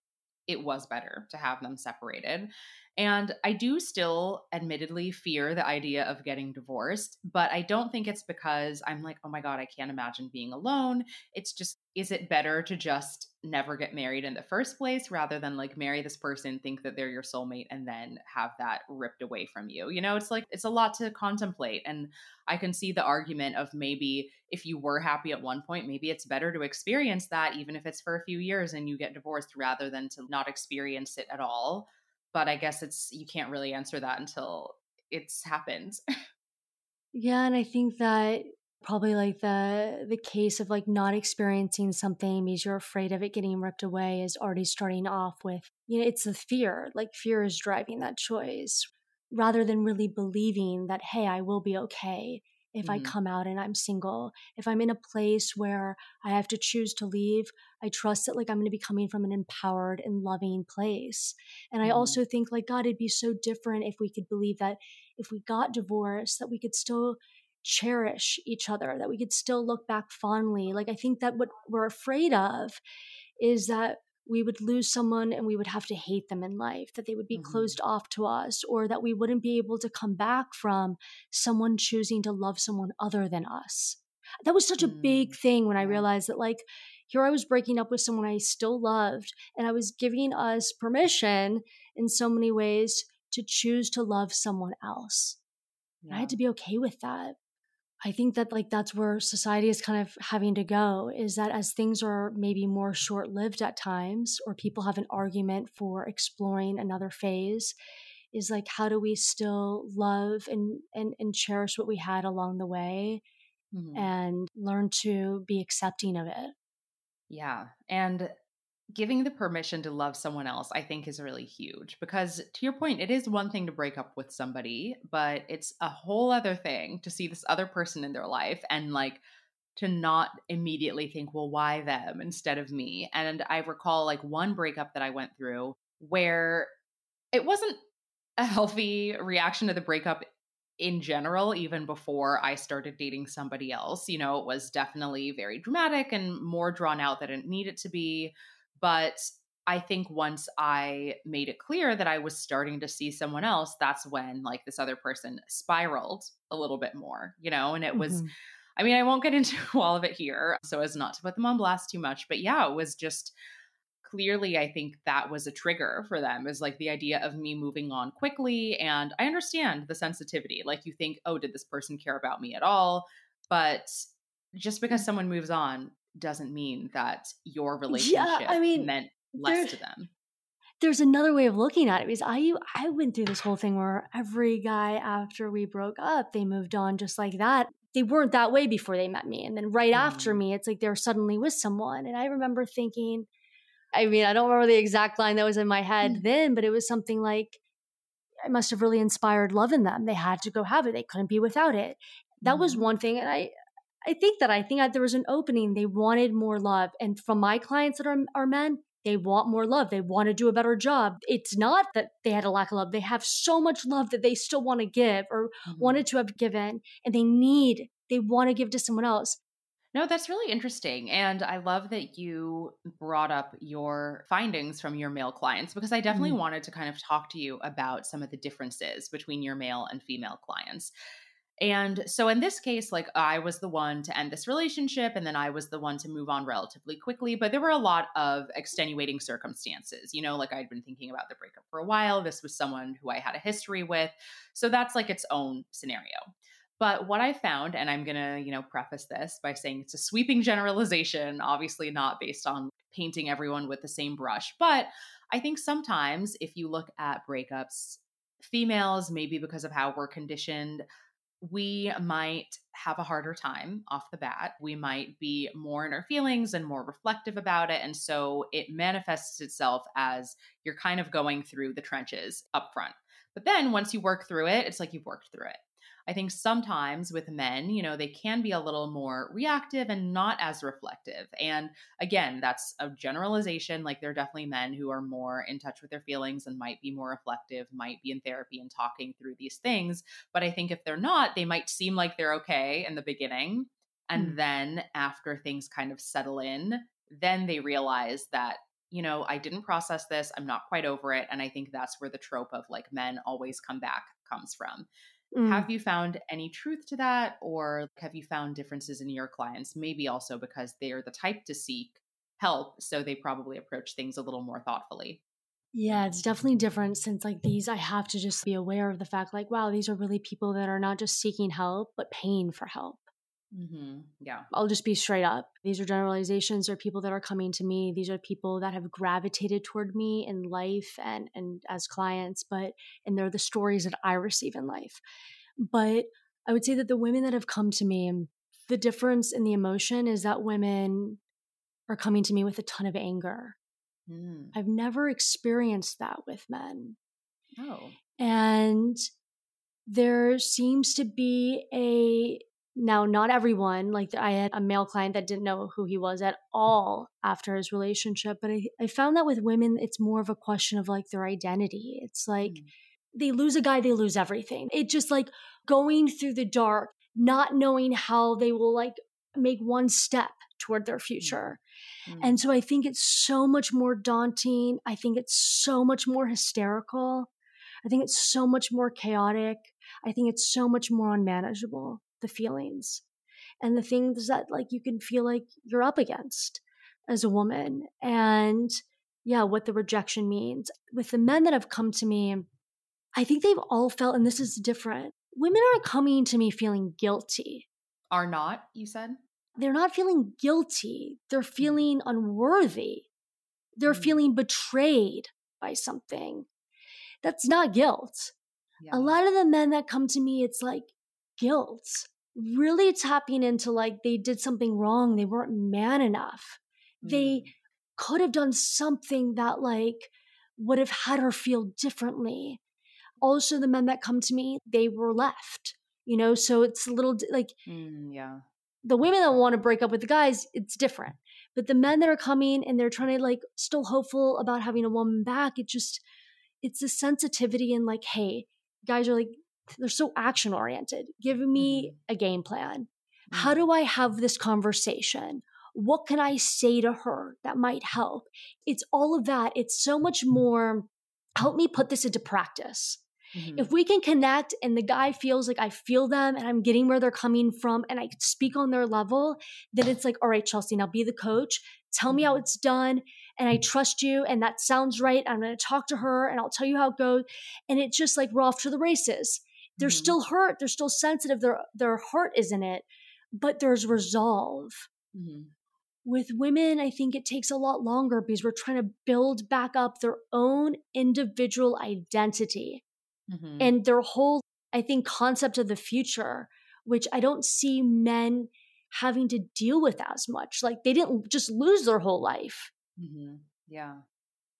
it was better to have them separated. And I do still admittedly fear the idea of getting divorced, but I don't think it's because I'm like, oh my God, I can't imagine being alone. It's just, is it better to just never get married in the first place rather than like marry this person, think that they're your soulmate, and then have that ripped away from you? You know, it's like, it's a lot to contemplate. And I can see the argument of maybe if you were happy at one point, maybe it's better to experience that, even if it's for a few years and you get divorced rather than to not experience it at all but I guess it's you can't really answer that until it's happened. yeah, and I think that probably like the the case of like not experiencing something because you're afraid of it getting ripped away is already starting off with you know it's the fear like fear is driving that choice rather than really believing that hey i will be okay if mm-hmm. I come out and I'm single. If I'm in a place where I have to choose to leave, I trust that like I'm going to be coming from an empowered and loving place. And mm-hmm. I also think like God it'd be so different if we could believe that if we got divorced that we could still cherish each other, that we could still look back fondly. Like I think that what we're afraid of is that we would lose someone and we would have to hate them in life, that they would be mm-hmm. closed off to us, or that we wouldn't be able to come back from someone choosing to love someone other than us. That was such mm-hmm. a big mm, thing when I realized that, like, here I was breaking up with someone I still loved, and I was giving us permission in so many ways to choose to love someone else. Yeah. I had to be okay with that. I think that like that's where society is kind of having to go is that as things are maybe more short lived at times, or people have an argument for exploring another phase, is like how do we still love and and, and cherish what we had along the way mm-hmm. and learn to be accepting of it. Yeah. And giving the permission to love someone else, I think, is really huge because, to your point, it is one thing to break up with somebody, but it's a whole other thing to see this other person in their life and like to not immediately think, well, why them instead of me? And I recall like one breakup that I went through where it wasn't a healthy reaction to the breakup in general, even before I started dating somebody else. You know, it was definitely very dramatic and more drawn out than it needed to be. But I think once I made it clear that I was starting to see someone else, that's when like this other person spiraled a little bit more, you know, and it mm-hmm. was I mean, I won't get into all of it here so as not to put them on blast too much, but yeah, it was just clearly I think that was a trigger for them is like the idea of me moving on quickly and I understand the sensitivity. Like you think, "Oh, did this person care about me at all?" But just because mm. someone moves on doesn't mean that your relationship yeah, I mean, meant less to them. There's another way of looking at it because I I went through this whole thing where every guy after we broke up, they moved on just like that. They weren't that way before they met me. And then right mm. after me, it's like they're suddenly with someone. And I remember thinking, I mean, I don't remember the exact line that was in my head mm. then, but it was something like, I must have really inspired love in them. They had to go have it. They couldn't be without it. That mm. was mm-hmm. one thing. And I, I think that I think that there was an opening. They wanted more love. And from my clients that are, are men, they want more love. They want to do a better job. It's not that they had a lack of love. They have so much love that they still want to give or mm-hmm. wanted to have given, and they need, they want to give to someone else. No, that's really interesting. And I love that you brought up your findings from your male clients because I definitely mm-hmm. wanted to kind of talk to you about some of the differences between your male and female clients. And so in this case, like I was the one to end this relationship and then I was the one to move on relatively quickly. But there were a lot of extenuating circumstances. You know, like I'd been thinking about the breakup for a while. This was someone who I had a history with. So that's like its own scenario. But what I found, and I'm going to, you know, preface this by saying it's a sweeping generalization, obviously not based on painting everyone with the same brush. But I think sometimes if you look at breakups, females, maybe because of how we're conditioned, we might have a harder time off the bat. We might be more in our feelings and more reflective about it. And so it manifests itself as you're kind of going through the trenches up front. But then once you work through it, it's like you've worked through it. I think sometimes with men, you know, they can be a little more reactive and not as reflective. And again, that's a generalization. Like there are definitely men who are more in touch with their feelings and might be more reflective, might be in therapy and talking through these things. But I think if they're not, they might seem like they're okay in the beginning. And mm. then after things kind of settle in, then they realize that you know, I didn't process this. I'm not quite over it. And I think that's where the trope of like men always come back comes from. Mm. Have you found any truth to that? Or have you found differences in your clients? Maybe also because they are the type to seek help. So they probably approach things a little more thoughtfully. Yeah, it's definitely different since like these, I have to just be aware of the fact like, wow, these are really people that are not just seeking help, but paying for help. Mm-hmm. Yeah. I'll just be straight up. These are generalizations. They're people that are coming to me. These are people that have gravitated toward me in life and, and as clients, but, and they're the stories that I receive in life. But I would say that the women that have come to me, the difference in the emotion is that women are coming to me with a ton of anger. Mm. I've never experienced that with men. Oh. And there seems to be a now, not everyone, like I had a male client that didn't know who he was at all after his relationship, but I, I found that with women, it's more of a question of like their identity. It's like mm. they lose a guy, they lose everything. It just like going through the dark, not knowing how they will like make one step toward their mm. future. Mm. And so I think it's so much more daunting. I think it's so much more hysterical. I think it's so much more chaotic. I think it's so much more unmanageable the feelings and the things that like you can feel like you're up against as a woman and yeah what the rejection means. With the men that have come to me i think they've all felt and this is different women are coming to me feeling guilty. Are not you said? They're not feeling guilty. They're mm. feeling unworthy. They're mm. feeling betrayed by something that's not guilt. Yeah. a lot of the men that come to me it's like guilt really tapping into like they did something wrong, they weren't man enough. Mm. They could have done something that like would have had her feel differently. Also, the men that come to me, they were left, you know, so it's a little like, mm, yeah. The women that want to break up with the guys, it's different. But the men that are coming and they're trying to like still hopeful about having a woman back, it just, it's a sensitivity and like, hey, guys are like, they're so action oriented. Give me mm-hmm. a game plan. Mm-hmm. How do I have this conversation? What can I say to her that might help? It's all of that. It's so much more help me put this into practice. Mm-hmm. If we can connect and the guy feels like I feel them and I'm getting where they're coming from and I speak on their level, then it's like, all right, Chelsea, now be the coach. Tell me how mm-hmm. it's done. And I trust you. And that sounds right. I'm going to talk to her and I'll tell you how it goes. And it's just like we're off to the races. They're mm-hmm. still hurt. They're still sensitive. Their, their heart is in it, but there's resolve. Mm-hmm. With women, I think it takes a lot longer because we're trying to build back up their own individual identity mm-hmm. and their whole, I think, concept of the future, which I don't see men having to deal with as much. Like they didn't just lose their whole life. Mm-hmm. Yeah.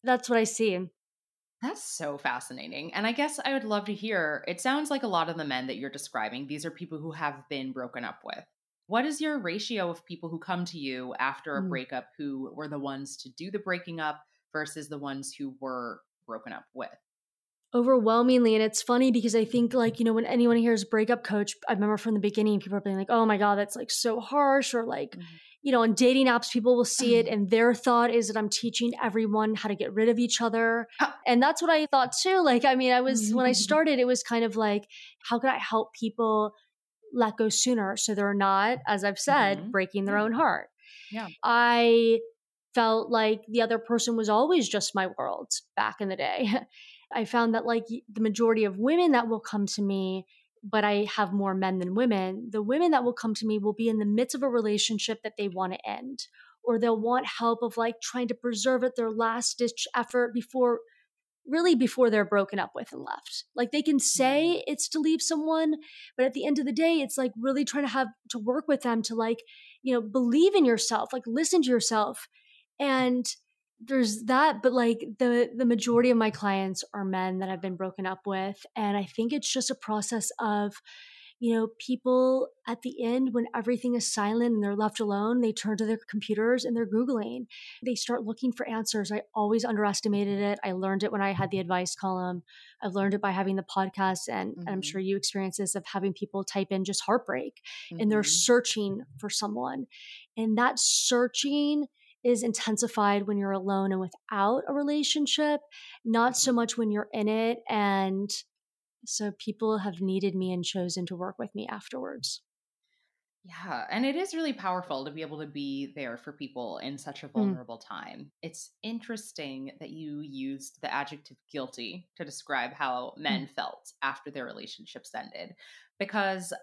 That's what I see. That's so fascinating. And I guess I would love to hear it sounds like a lot of the men that you're describing, these are people who have been broken up with. What is your ratio of people who come to you after a mm. breakup who were the ones to do the breaking up versus the ones who were broken up with? overwhelmingly and it's funny because i think like you know when anyone hears breakup coach i remember from the beginning people are being like oh my god that's like so harsh or like mm-hmm. You know on dating apps people will see it mm-hmm. and their thought is that i'm teaching everyone how to get rid of each other and that's what i thought too like i mean i was when i mm-hmm. started it was kind of like how could i help people let go sooner so they're not as i've said mm-hmm. breaking their own heart yeah i felt like the other person was always just my world back in the day I found that like the majority of women that will come to me, but I have more men than women, the women that will come to me will be in the midst of a relationship that they want to end, or they'll want help of like trying to preserve it their last ditch effort before really before they're broken up with and left. Like they can say mm-hmm. it's to leave someone, but at the end of the day, it's like really trying to have to work with them to like, you know, believe in yourself, like listen to yourself. And there's that but like the the majority of my clients are men that i've been broken up with and i think it's just a process of you know people at the end when everything is silent and they're left alone they turn to their computers and they're googling they start looking for answers i always underestimated it i learned it when i had the advice column i've learned it by having the podcast and, mm-hmm. and i'm sure you experience this of having people type in just heartbreak mm-hmm. and they're mm-hmm. searching for someone and that searching is intensified when you're alone and without a relationship, not so much when you're in it. And so people have needed me and chosen to work with me afterwards. Yeah, and it is really powerful to be able to be there for people in such a mm. vulnerable mm. time. It's interesting that you used the adjective guilty to describe how men mm. felt after their relationships ended because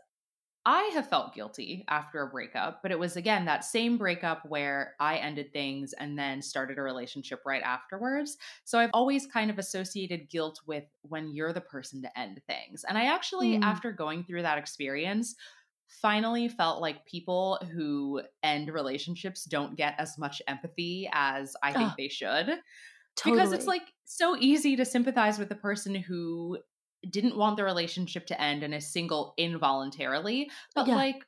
I have felt guilty after a breakup, but it was again that same breakup where I ended things and then started a relationship right afterwards. So I've always kind of associated guilt with when you're the person to end things. And I actually, mm. after going through that experience, finally felt like people who end relationships don't get as much empathy as I think oh, they should. Totally. Because it's like so easy to sympathize with the person who didn't want the relationship to end and is single involuntarily. But yeah. like,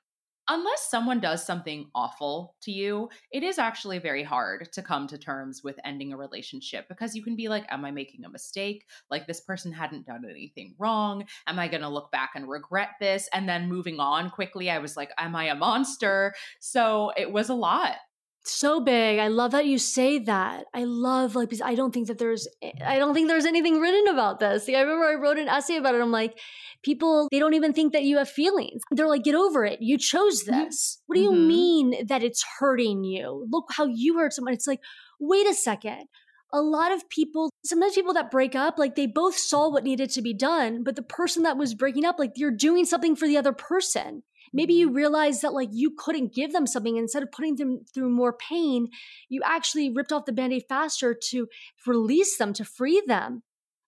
unless someone does something awful to you, it is actually very hard to come to terms with ending a relationship because you can be like, Am I making a mistake? Like, this person hadn't done anything wrong. Am I going to look back and regret this? And then moving on quickly, I was like, Am I a monster? So it was a lot so big. I love that you say that. I love like because I don't think that there's I don't think there's anything written about this. Like, I remember I wrote an essay about it. I'm like, people they don't even think that you have feelings. They're like, get over it. You chose mm-hmm. this. What do you mm-hmm. mean that it's hurting you? Look how you hurt someone. It's like, wait a second. A lot of people, sometimes people that break up, like they both saw what needed to be done, but the person that was breaking up, like you're doing something for the other person maybe you realize that like you couldn't give them something instead of putting them through more pain you actually ripped off the band-aid faster to release them to free them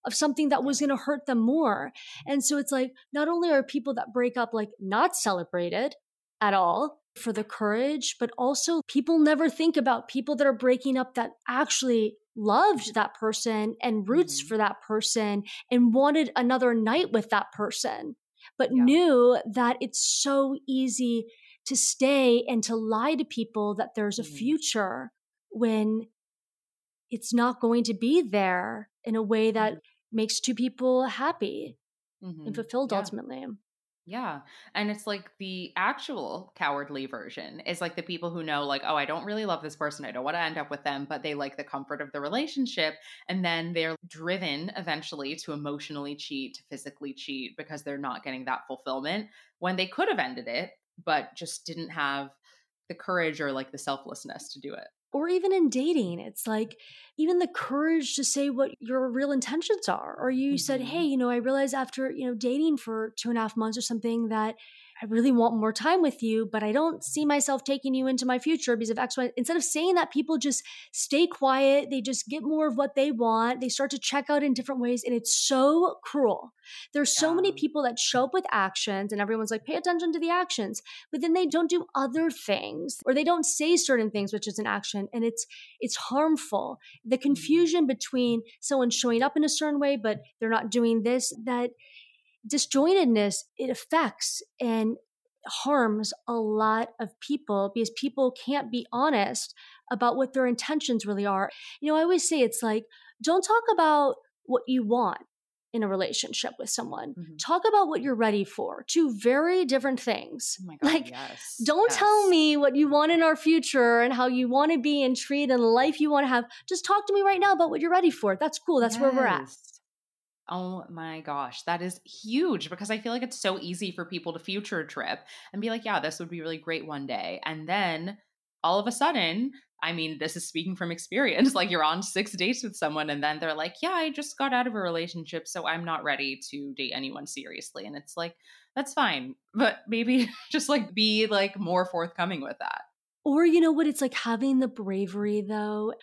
of something that was going to hurt them more. And so it's like not only are people that break up like not celebrated at all for the courage but also people never think about people that are breaking up that actually loved that person and roots mm-hmm. for that person and wanted another night with that person but yeah. knew that it's so easy to stay and to lie to people that there's a mm. future when it's not going to be there in a way that mm. makes two people happy. mm-hmm. and fulfilled yeah. ultimately. Yeah. And it's like the actual cowardly version is like the people who know, like, oh, I don't really love this person. I don't want to end up with them, but they like the comfort of the relationship. And then they're driven eventually to emotionally cheat, to physically cheat because they're not getting that fulfillment when they could have ended it, but just didn't have the courage or like the selflessness to do it or even in dating it's like even the courage to say what your real intentions are or you mm-hmm. said hey you know i realized after you know dating for two and a half months or something that I really want more time with you, but I don't see myself taking you into my future because of X, Y. Instead of saying that, people just stay quiet. They just get more of what they want. They start to check out in different ways. And it's so cruel. There's yeah. so many people that show up with actions and everyone's like, pay attention to the actions, but then they don't do other things or they don't say certain things, which is an action. And it's, it's harmful. The mm-hmm. confusion between someone showing up in a certain way, but they're not doing this, that disjointedness it affects and harms a lot of people because people can't be honest about what their intentions really are. You know, I always say it's like, don't talk about what you want in a relationship with someone. Mm-hmm. Talk about what you're ready for. Two very different things. Oh God, like, yes. don't yes. tell me what you want in our future and how you want to be and treat and the life you want to have. Just talk to me right now about what you're ready for. That's cool. That's yes. where we're at. Oh my gosh, that is huge because I feel like it's so easy for people to future trip and be like, yeah, this would be really great one day. And then all of a sudden, I mean, this is speaking from experience. Like you're on six dates with someone, and then they're like, yeah, I just got out of a relationship, so I'm not ready to date anyone seriously. And it's like, that's fine. But maybe just like be like more forthcoming with that. Or, you know what? It's like having the bravery, though,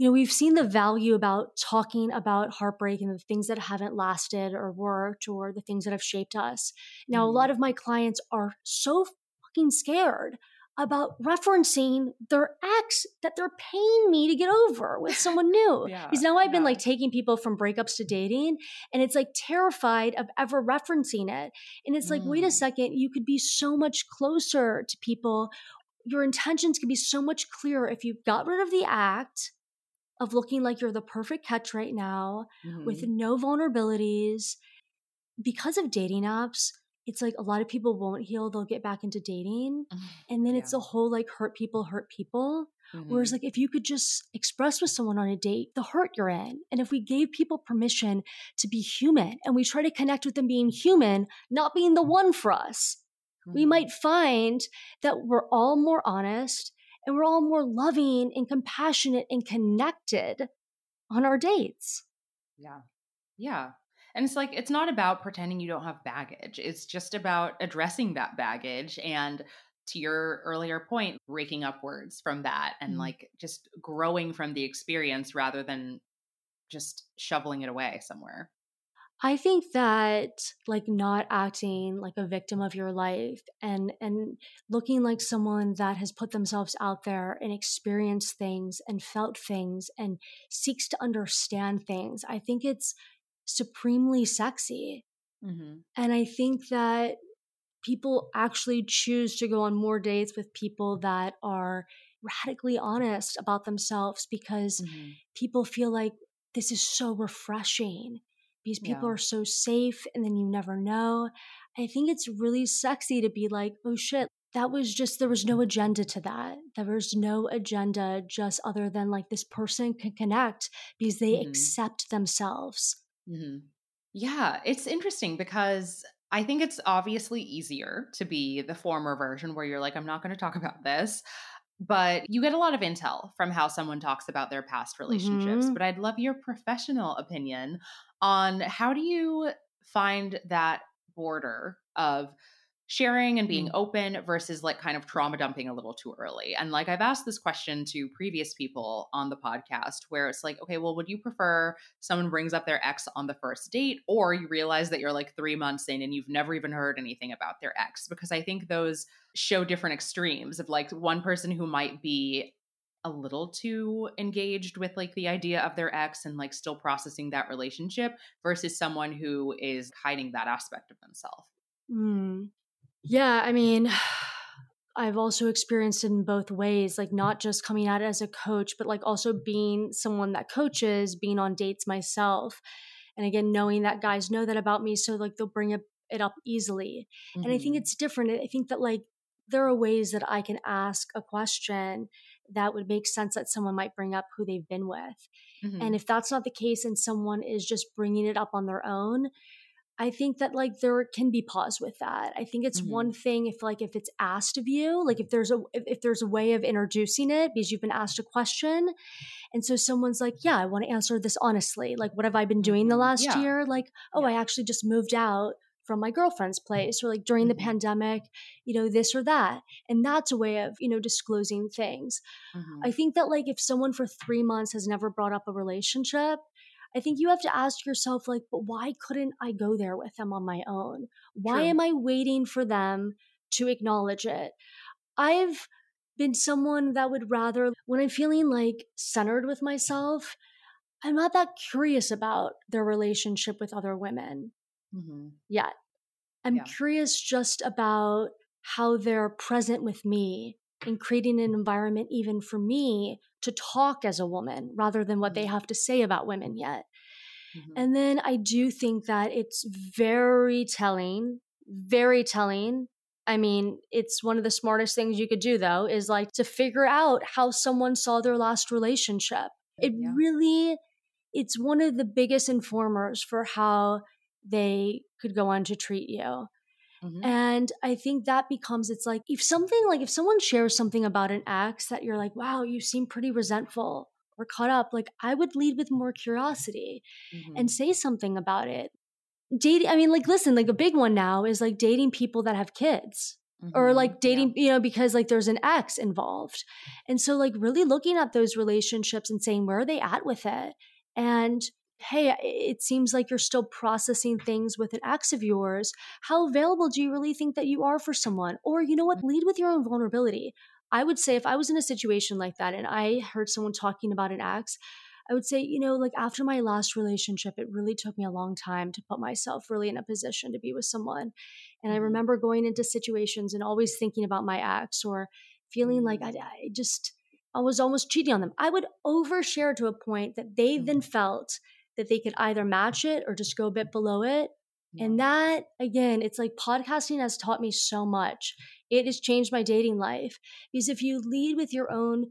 you know, we've seen the value about talking about heartbreak and the things that haven't lasted or worked or the things that have shaped us. Now, mm-hmm. a lot of my clients are so fucking scared about referencing their ex that they're paying me to get over with someone new. yeah, because now I've yeah. been like taking people from breakups to dating and it's like terrified of ever referencing it. And it's like, mm. wait a mm. second, you could be so much closer to people. Your intentions could be so much clearer if you got rid of the act of looking like you're the perfect catch right now mm-hmm. with no vulnerabilities. Because of dating apps, it's like a lot of people won't heal, they'll get back into dating. Mm-hmm. And then yeah. it's a whole like hurt people, hurt people. Mm-hmm. Whereas, like, if you could just express with someone on a date the hurt you're in, and if we gave people permission to be human and we try to connect with them being human, not being the one for us, we mm-hmm. might find that we're all more honest and we're all more loving and compassionate and connected on our dates. Yeah. Yeah. And it's like, it's not about pretending you don't have baggage. It's just about addressing that baggage and to your earlier point, breaking upwards from that and mm-hmm. like just growing from the experience rather than just shoveling it away somewhere. I think that like not acting like a victim of your life and and looking like someone that has put themselves out there and experienced things and felt things and seeks to understand things. I think it's supremely sexy. Mm-hmm. And I think that people actually choose to go on more dates with people that are radically honest about themselves because mm-hmm. people feel like this is so refreshing because people yeah. are so safe and then you never know. I think it's really sexy to be like, oh shit, that was just, there was no agenda to that. There was no agenda just other than like this person can connect because they mm-hmm. accept themselves. Mm-hmm. Yeah, it's interesting because I think it's obviously easier to be the former version where you're like, I'm not going to talk about this. But you get a lot of intel from how someone talks about their past relationships. Mm-hmm. But I'd love your professional opinion on how do you find that border of sharing and being mm. open versus like kind of trauma dumping a little too early. And like I've asked this question to previous people on the podcast where it's like, okay, well, would you prefer someone brings up their ex on the first date or you realize that you're like 3 months in and you've never even heard anything about their ex because I think those show different extremes of like one person who might be a little too engaged with like the idea of their ex and like still processing that relationship versus someone who is hiding that aspect of themselves. Mm. Yeah, I mean, I've also experienced it in both ways, like not just coming out as a coach, but like also being someone that coaches, being on dates myself. And again, knowing that guys know that about me, so like they'll bring it, it up easily. Mm-hmm. And I think mm-hmm. it's different. I think that like there are ways that I can ask a question that would make sense that someone might bring up who they've been with. Mm-hmm. And if that's not the case and someone is just bringing it up on their own, I think that like there can be pause with that. I think it's mm-hmm. one thing if like if it's asked of you, like if there's a if, if, there's a way of introducing it because you've been asked a question, and so someone's like, yeah, I want to answer this honestly. Like, what have I been doing mm-hmm. the last yeah. year? Like, oh, yeah. I actually just moved out from my girlfriend's place, or like during mm-hmm. the pandemic, you know, this or that, and that's a way of you know disclosing things. Mm-hmm. I think that like if someone for three months has never brought up a relationship I think you have to ask yourself, like, but why couldn't I go there with them on my own? Why True. am I waiting for them to acknowledge it? I've been someone that would rather, when I'm feeling like centered with myself, I'm not that curious about their relationship with other women mm-hmm. yet. I'm yeah. curious just about how they're present with me and creating an environment, even for me, to talk as a woman rather than what they mm-hmm. have to say about women yet. Mm-hmm. And then I do think that it's very telling, very telling. I mean, it's one of the smartest things you could do, though, is like to figure out how someone saw their last relationship. It yeah. really, it's one of the biggest informers for how they could go on to treat you. Mm-hmm. And I think that becomes it's like if something like if someone shares something about an ex that you're like, wow, you seem pretty resentful or caught up, like I would lead with more curiosity mm-hmm. and say something about it. Dating, I mean, like, listen, like a big one now is like dating people that have kids. Mm-hmm. Or like dating, yeah. you know, because like there's an ex involved. And so, like, really looking at those relationships and saying, where are they at with it? And hey, it seems like you're still processing things with an ex of yours. How available do you really think that you are for someone? Or, you know what, lead with your own vulnerability. I would say if I was in a situation like that and I heard someone talking about an ex, I would say, you know, like after my last relationship, it really took me a long time to put myself really in a position to be with someone. And I mm-hmm. remember going into situations and always thinking about my ex or feeling like I, I just, I was almost cheating on them. I would overshare to a point that they then mm-hmm. felt that they could either match it or just go a bit below it. Yeah. And that, again, it's like podcasting has taught me so much. It has changed my dating life because if you lead with your own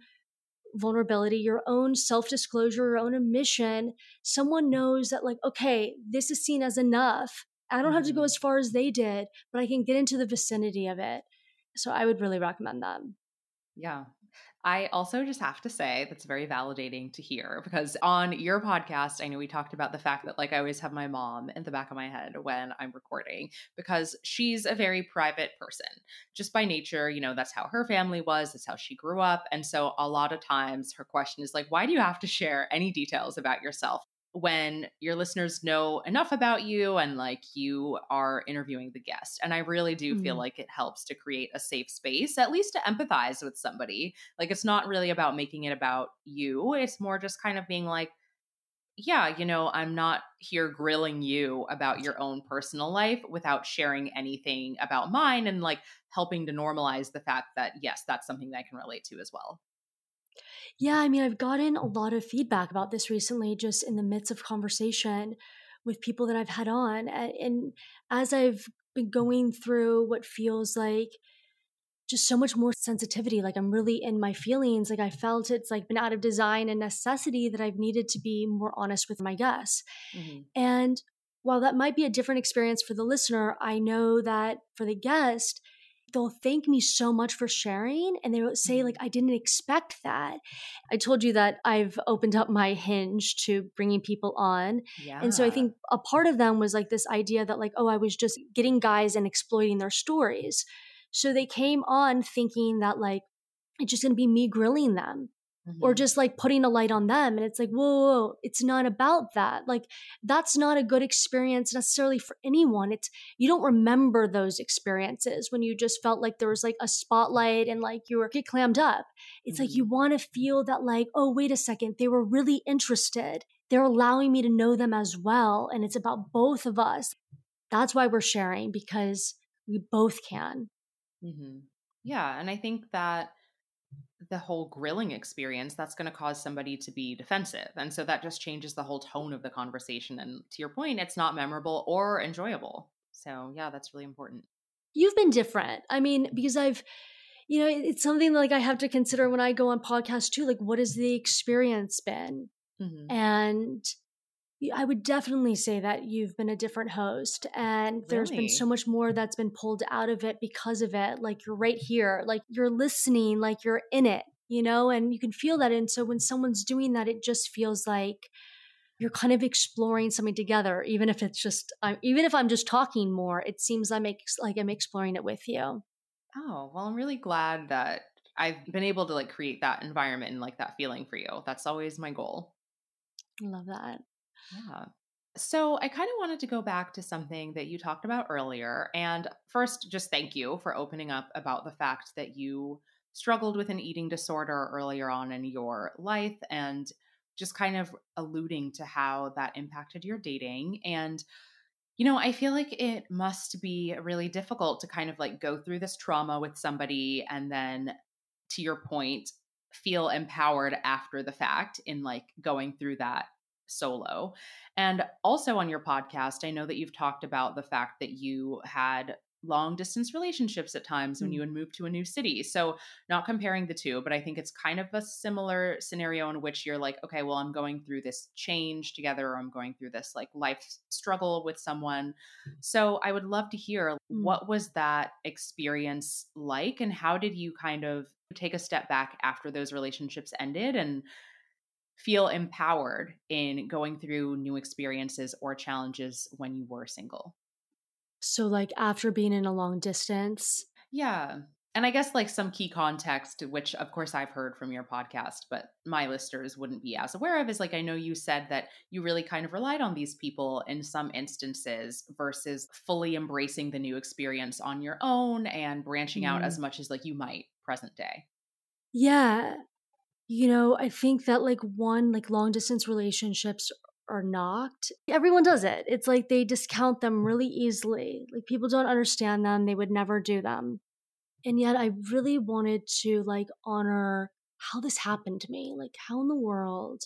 vulnerability, your own self disclosure, your own admission, someone knows that, like, okay, this is seen as enough. I don't have to go mm-hmm. as far as they did, but I can get into the vicinity of it. So I would really recommend them. Yeah, I also just have to say that's very validating to hear because on your podcast, I know we talked about the fact that like I always have my mom in the back of my head when I'm recording because she's a very private person. Just by nature, you know, that's how her family was, that's how she grew up. And so a lot of times her question is like, why do you have to share any details about yourself? When your listeners know enough about you and like you are interviewing the guest. And I really do mm-hmm. feel like it helps to create a safe space, at least to empathize with somebody. Like it's not really about making it about you, it's more just kind of being like, yeah, you know, I'm not here grilling you about your own personal life without sharing anything about mine and like helping to normalize the fact that, yes, that's something that I can relate to as well. Yeah, I mean, I've gotten a lot of feedback about this recently, just in the midst of conversation with people that I've had on. And as I've been going through what feels like just so much more sensitivity, like I'm really in my feelings, like I felt it's like been out of design and necessity that I've needed to be more honest with my guests. Mm-hmm. And while that might be a different experience for the listener, I know that for the guest, they'll thank me so much for sharing and they will say like mm-hmm. i didn't expect that i told you that i've opened up my hinge to bringing people on yeah. and so i think a part of them was like this idea that like oh i was just getting guys and exploiting their stories so they came on thinking that like it's just going to be me grilling them mm-hmm. or just like putting a light on them. And it's like, whoa, whoa, whoa, it's not about that. Like, that's not a good experience necessarily for anyone. It's, you don't remember those experiences when you just felt like there was like a spotlight and like you were get clammed up. It's mm-hmm. like you want to feel that, like, oh, wait a second, they were really interested. They're allowing me to know them as well. And it's about both of us. That's why we're sharing because we both can. Mm-hmm. Yeah. And I think that the whole grilling experience, that's going to cause somebody to be defensive. And so that just changes the whole tone of the conversation. And to your point, it's not memorable or enjoyable. So, yeah, that's really important. You've been different. I mean, because I've, you know, it's something like I have to consider when I go on podcasts too. Like, what has the experience been? Mm-hmm. And I would definitely say that you've been a different host, and really? there's been so much more that's been pulled out of it because of it. Like, you're right here, like, you're listening, like, you're in it, you know, and you can feel that. And so, when someone's doing that, it just feels like, you're kind of exploring something together even if it's just even if i'm just talking more it seems I like, like i'm exploring it with you Oh, well, I'm really glad that I've been able to like create that environment and like that feeling for you. That's always my goal. Love that. Yeah. So I kind of wanted to go back to something that you talked about earlier. And first, just thank you for opening up about the fact that you struggled with an eating disorder earlier on in your life and just kind of alluding to how that impacted your dating. And you know, I feel like it must be really difficult to kind of like go through this trauma with somebody and then, to your point, feel empowered after the fact in like going through that solo. And also on your podcast, I know that you've talked about the fact that you had long distance relationships at times when mm. you would move to a new city. So, not comparing the two, but I think it's kind of a similar scenario in which you're like, okay, well, I'm going through this change together, or I'm going through this like life struggle with someone. So, I would love to hear mm. what was that experience like, and how did you kind of take a step back after those relationships ended and feel empowered in going through new experiences or challenges when you were single? So, like, after being in a long distance? Yeah. And I guess, like, some key context, which of course I've heard from your podcast, but my listeners wouldn't be as aware of, is like, I know you said that you really kind of relied on these people in some instances versus fully embracing the new experience on your own and branching mm. out as mm. much as, like, you might present day. Yeah. You know, I think that, like, one, like, long distance relationships are knocked. Everyone does it. It's like they discount them really easily. Like people don't understand them, they would never do them. And yet I really wanted to like honor how this happened to me. Like how in the world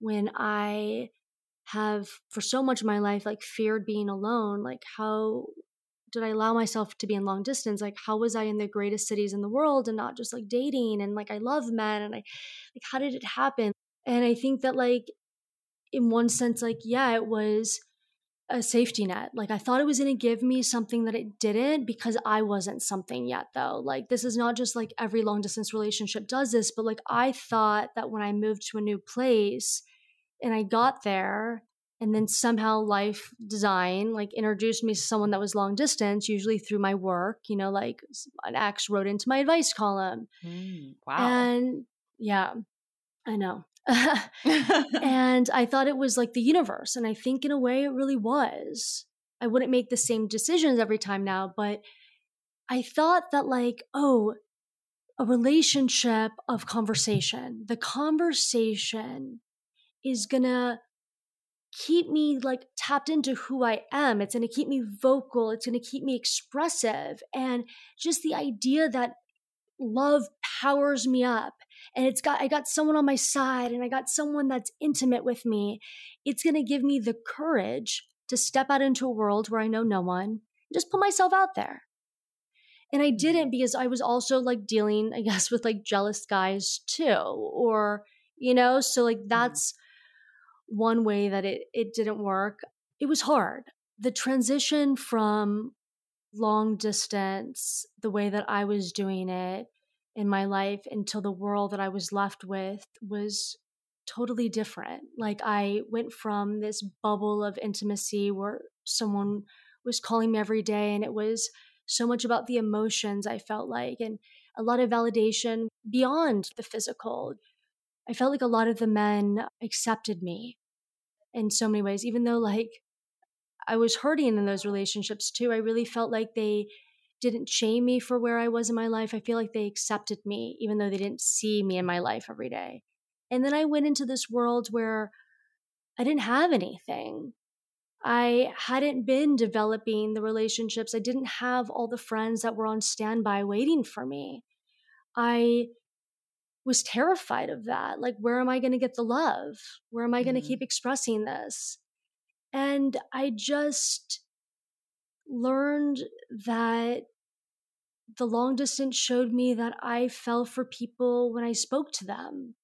when I have for so much of my life like feared being alone, like how did I allow myself to be in long distance? Like, how was I in the greatest cities in the world and not just like dating? And like, I love men and I, like, how did it happen? And I think that like in one sense, like, yeah, it was a safety net. Like, I thought it was going to give me something that it didn't because I wasn't something yet, though. Like, this is not just like every long distance relationship does this, but like, I thought that when I moved to a new place and I got there, and then somehow life design like introduced me to someone that was long distance usually through my work you know like an ex wrote into my advice column mm, wow and yeah i know and I thought it was like the universe. And I think in a way it really was. I wouldn't make the same decisions every time now, but I thought that, like, oh, a relationship of conversation, the conversation is gonna keep me like tapped into who I am. It's going to keep me vocal. It's going to keep me expressive. And just the idea that love powers me up and it's got I got someone on my side and I got someone that's intimate with me, it's going to give me the courage to step out into a world where I know no one and just put myself out there. And I didn't because I was also like dealing, I guess, with like jealous guys too, or, you know, so like mm-hmm. that's one way that it, it didn't work. It was hard. The transition from long distance, the way that I was doing it, in my life until the world that I was left with was totally different. Like I went from this bubble of intimacy where someone was calling me every day and it was so much about the emotions I felt like and a lot of validation beyond the physical. I felt like a lot of the men accepted me in so many ways, even though like I was hurting in those relationships too. I really felt like they didn't shame me for where I was in my life. I feel like they accepted me, even though they didn't see me in my life every day. And then I went into this world where I didn't have anything. I hadn't been developing the relationships. I didn't have all the friends that were on standby waiting for me. I was terrified of that. Like, where am I going to get the love? Where am I going to mm-hmm. keep expressing this? And I just learned that the long distance showed me that I fell for people when I spoke to them.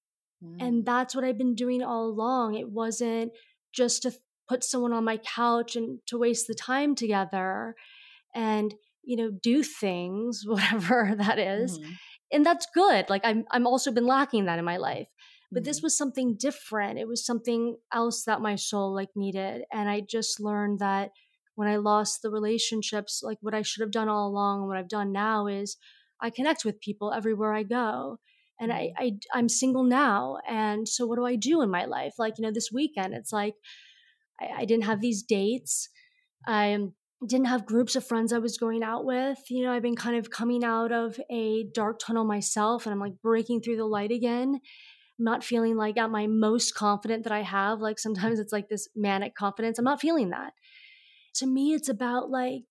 Mm. And that's what I've been doing all along. It wasn't just to put someone on my couch and to waste the time together and, you know, do things, whatever that is. Mm. And that's good. Like I'm I'm also been lacking that in my life. But this mm-hmm. was something different. It was something else that my soul like needed. And I just learned that when I lost the relationships, like what I should have done all along and what I've done now is I connect with people everywhere I go. And I, mm-hmm. I I'm single now. And so what do I do in my life? Like, you know, this weekend, it's like I, I didn't have these dates. I didn't have groups of friends I was going out with. You know, I've been kind of coming out of a dark tunnel myself and I'm like breaking through the light again. I'm not feeling like at my most confident that I have. Like sometimes it's like this manic confidence. I'm not feeling that to me, it's about like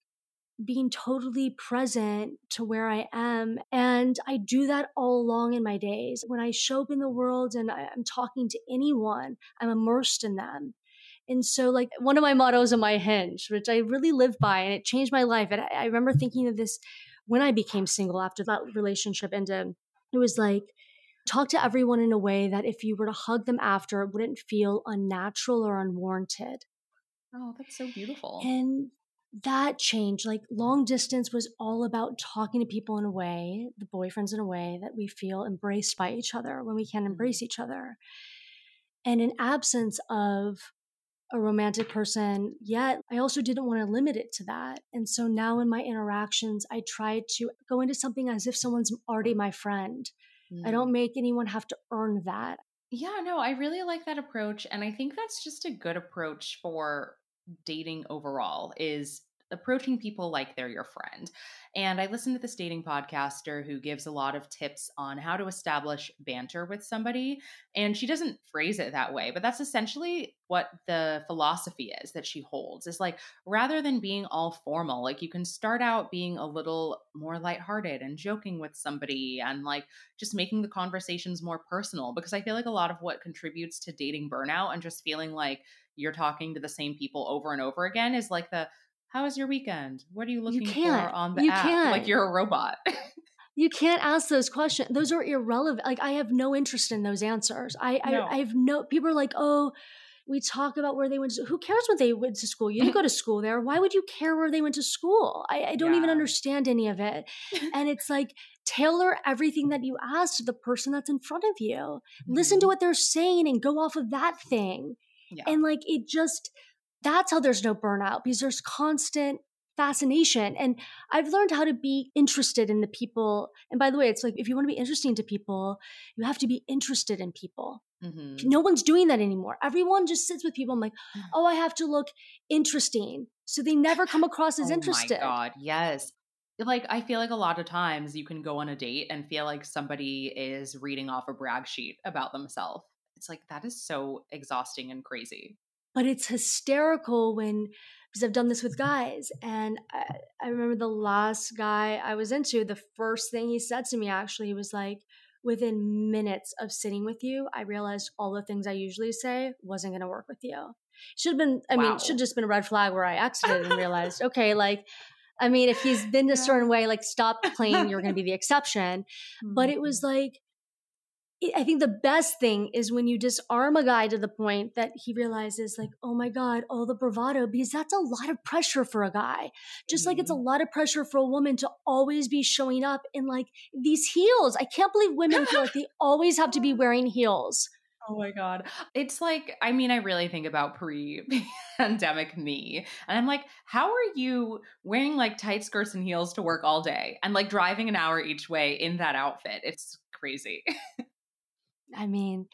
being totally present to where I am. And I do that all along in my days. When I show up in the world and I'm talking to anyone, I'm immersed in them. And so, like, one of my mottos on my hinge, which I really live by, and it changed my life. And I, remember thinking of this when I became single after that relationship ended. It was like, talk to everyone in a way that if you were to hug them after, it wouldn't feel unnatural or unwarranted. Oh, that's so beautiful. And that changed. Like long distance was all about talking to people in a way, the boyfriends in a way that we feel embraced by each other when we can mm-hmm. embrace each other. And in absence of a romantic person yet, I also didn't want to limit it to that. And so now in my interactions, I try to go into something as if someone's already my friend. Mm. I don't make anyone have to earn that. Yeah, no, I really like that approach. And I think that's just a good approach for dating overall is approaching people like they're your friend. And I listened to this dating podcaster who gives a lot of tips on how to establish banter with somebody. And she doesn't phrase it that way, but that's essentially what the philosophy is that she holds is like rather than being all formal, like you can start out being a little more lighthearted and joking with somebody and like just making the conversations more personal. Because I feel like a lot of what contributes to dating burnout and just feeling like you're talking to the same people over and over again is like the how was your weekend? What are you looking you for on the you app? Can't. Like you're a robot. you can't ask those questions. Those are irrelevant. Like I have no interest in those answers. I no. I, I have no people are like, oh, we talk about where they went to who cares what they went to school you didn't go to school there why would you care where they went to school i, I don't yeah. even understand any of it and it's like tailor everything that you ask to the person that's in front of you mm-hmm. listen to mm-hmm. what they're saying and go off of that thing yeah. and like it just that's how there's no burnout because there's constant fascination. And I've learned how to be interested in the people. And by the way, it's like if you want to be interesting to people, you have to be interested in people. Mm-hmm. No one's doing that anymore. Everyone just sits with people. I'm like, mm. oh, I have to look interesting. So they never come across as oh interested. Oh my God. Yes. Like, I feel like a lot of times you can go on a date and feel like somebody is reading off a brag sheet about themselves. It's like, that is so exhausting and crazy but it's hysterical when because I've done this with guys. And I, I, remember the last guy I was into, the first thing he said to me actually, was like, within minutes of sitting with you, I realized all the things I usually say wasn't going to work with you. Should have been, I wow. mean, should just been a red flag where I exited and realized, okay, like, I mean, if he's been a certain way, like, stop playing, you're going to be the exception. But it was mm-hmm. like, I think the best thing is when you disarm a guy to the point that he realizes, like, oh my God, all the bravado, because that's a lot of pressure for a guy. Just mm-hmm. like it's a mm-hmm. lot of pressure for a woman to always be showing up in like these heels. I can't believe women feel like they always have to be wearing heels. Oh my God. It's like, I mean, I really think about pre pandemic me. And I'm like, how are you wearing like tight skirts and heels to work all day and like driving an hour each way in that outfit? It's crazy. I mean,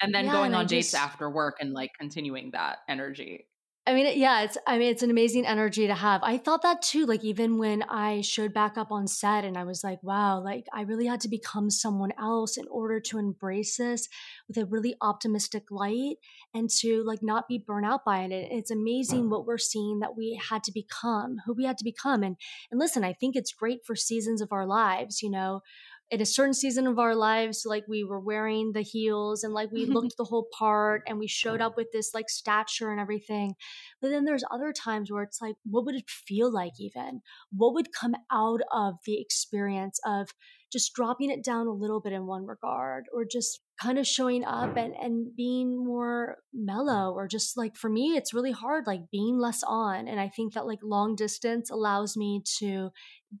and then yeah, going and on dates after work and like continuing that energy. I mean, yeah, it's, I mean, it's an amazing energy to have. I thought that too. Like, even when I showed back up on set and I was like, wow, like, I really had to become someone else in order to embrace this with a really optimistic light and to like not be burnt out by it. It's amazing what we're seeing that we had to become, who we had to become. And, and listen, I think it's great for seasons of our lives, you know, in a certain season of our lives like we were wearing the heels and like we looked the whole part and we showed up with this like stature and everything. But then there's other times where it's like what would it feel like even? What would come out of the experience of just dropping it down a little bit in one regard or just kind of showing up and, and being more mellow or just like for me it's really hard like being less on. And i think that like long distance allows me to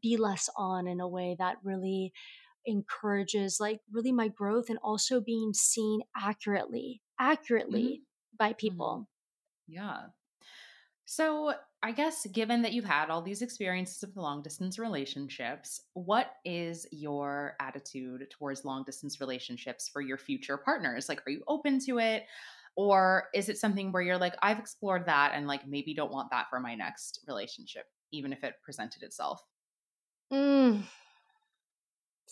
be less on in a way that really encourages like really my growth and also being seen accurately accurately mm-hmm. by mm-hmm. people yeah so I guess given that you've had all these experiences of the long distance relationships, what is your attitude towards long distance relationships for your future partners? Like, are you open to it? Or is it something where you're like, I've explored that and like maybe don't want that for my next relationship, even if it presented itself? Mm.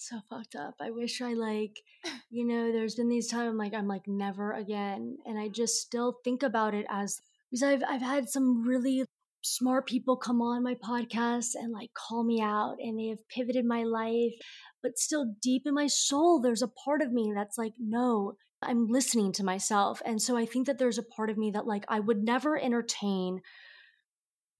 So fucked up. I wish I like, you know, there's been these times I'm like, I'm like, never again. And I just still think about it as because I've I've had some really smart people come on my podcast and like call me out and they have pivoted my life. But still, deep in my soul, there's a part of me that's like, no, I'm listening to myself. And so I think that there's a part of me that like I would never entertain.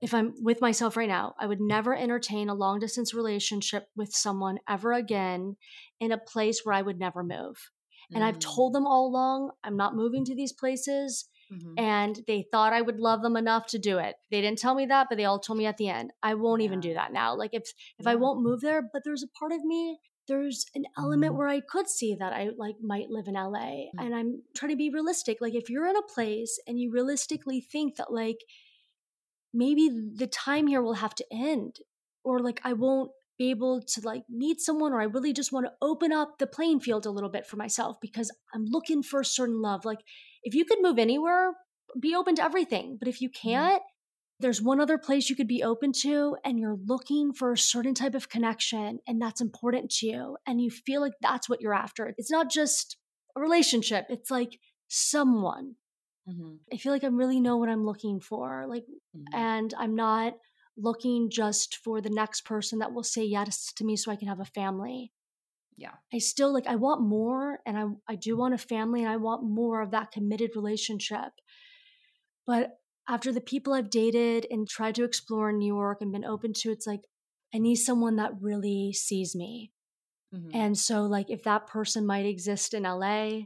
If I'm with myself right now, I would never entertain a long distance relationship with someone ever again in a place where I would never move. And I've mm. told them all along, I'm not moving to these places. Mm-hmm. And they thought I would love them enough to do it. They didn't tell me that, but they all told me at the end. I won't yeah. even do that now. Like if if yeah. I won't move there, but there's a part of me there's an element mm-hmm. where I could see that I like might live in LA mm-hmm. and I'm trying to be realistic. Like if you're in a place and you realistically think that like maybe the time here will have to end or like I won't be able to like meet someone or I really just want to open up the playing field a little bit for myself because I'm looking for a certain love. Like if you could move anywhere, be open to everything. But if you mm-hmm. can't, there's one other place you could be open to and you're looking for a certain type of connection and that's important to you and you feel like that's what you're after. It's not just a relationship, it's like someone. Mm-hmm. I feel like I really know what I'm looking for. Like mm-hmm. and I'm not looking just for the next person that will say yes to me so I can have a family yeah i still like i want more and i i do want a family and i want more of that committed relationship but after the people i've dated and tried to explore in new york and been open to it's like i need someone that really sees me mm-hmm. and so like if that person might exist in la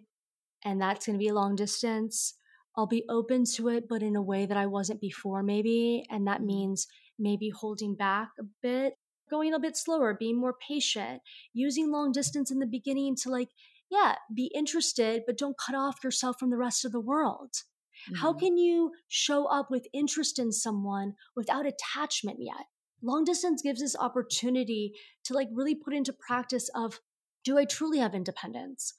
and that's going to be a long distance i'll be open to it but in a way that i wasn't before maybe and that mm-hmm. means maybe holding back a bit going a bit slower, being more patient, using long distance in the beginning to like, yeah, be interested, but don't cut off yourself from the rest of the world. Mm-hmm. How can you show up with interest in someone without attachment yet? Long distance gives us opportunity to like really put into practice of do I truly have independence?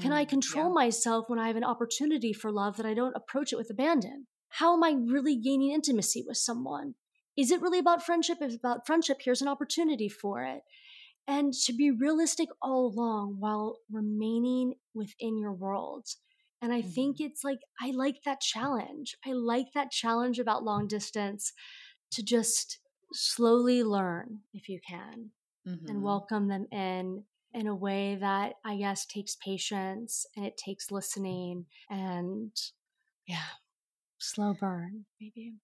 Can I mm, control yeah. myself when I have an opportunity for love that I don't approach it with abandon? How am I really gaining intimacy with someone? Is it really about friendship? If it's about friendship, here's an opportunity for it. And to be realistic all along while remaining within your world. And I mm-hmm. think it's like, I like that challenge. I like that challenge about long distance to just slowly learn if you can mm-hmm. and welcome them in in a way that I guess takes patience and it takes listening and yeah, slow burn, maybe.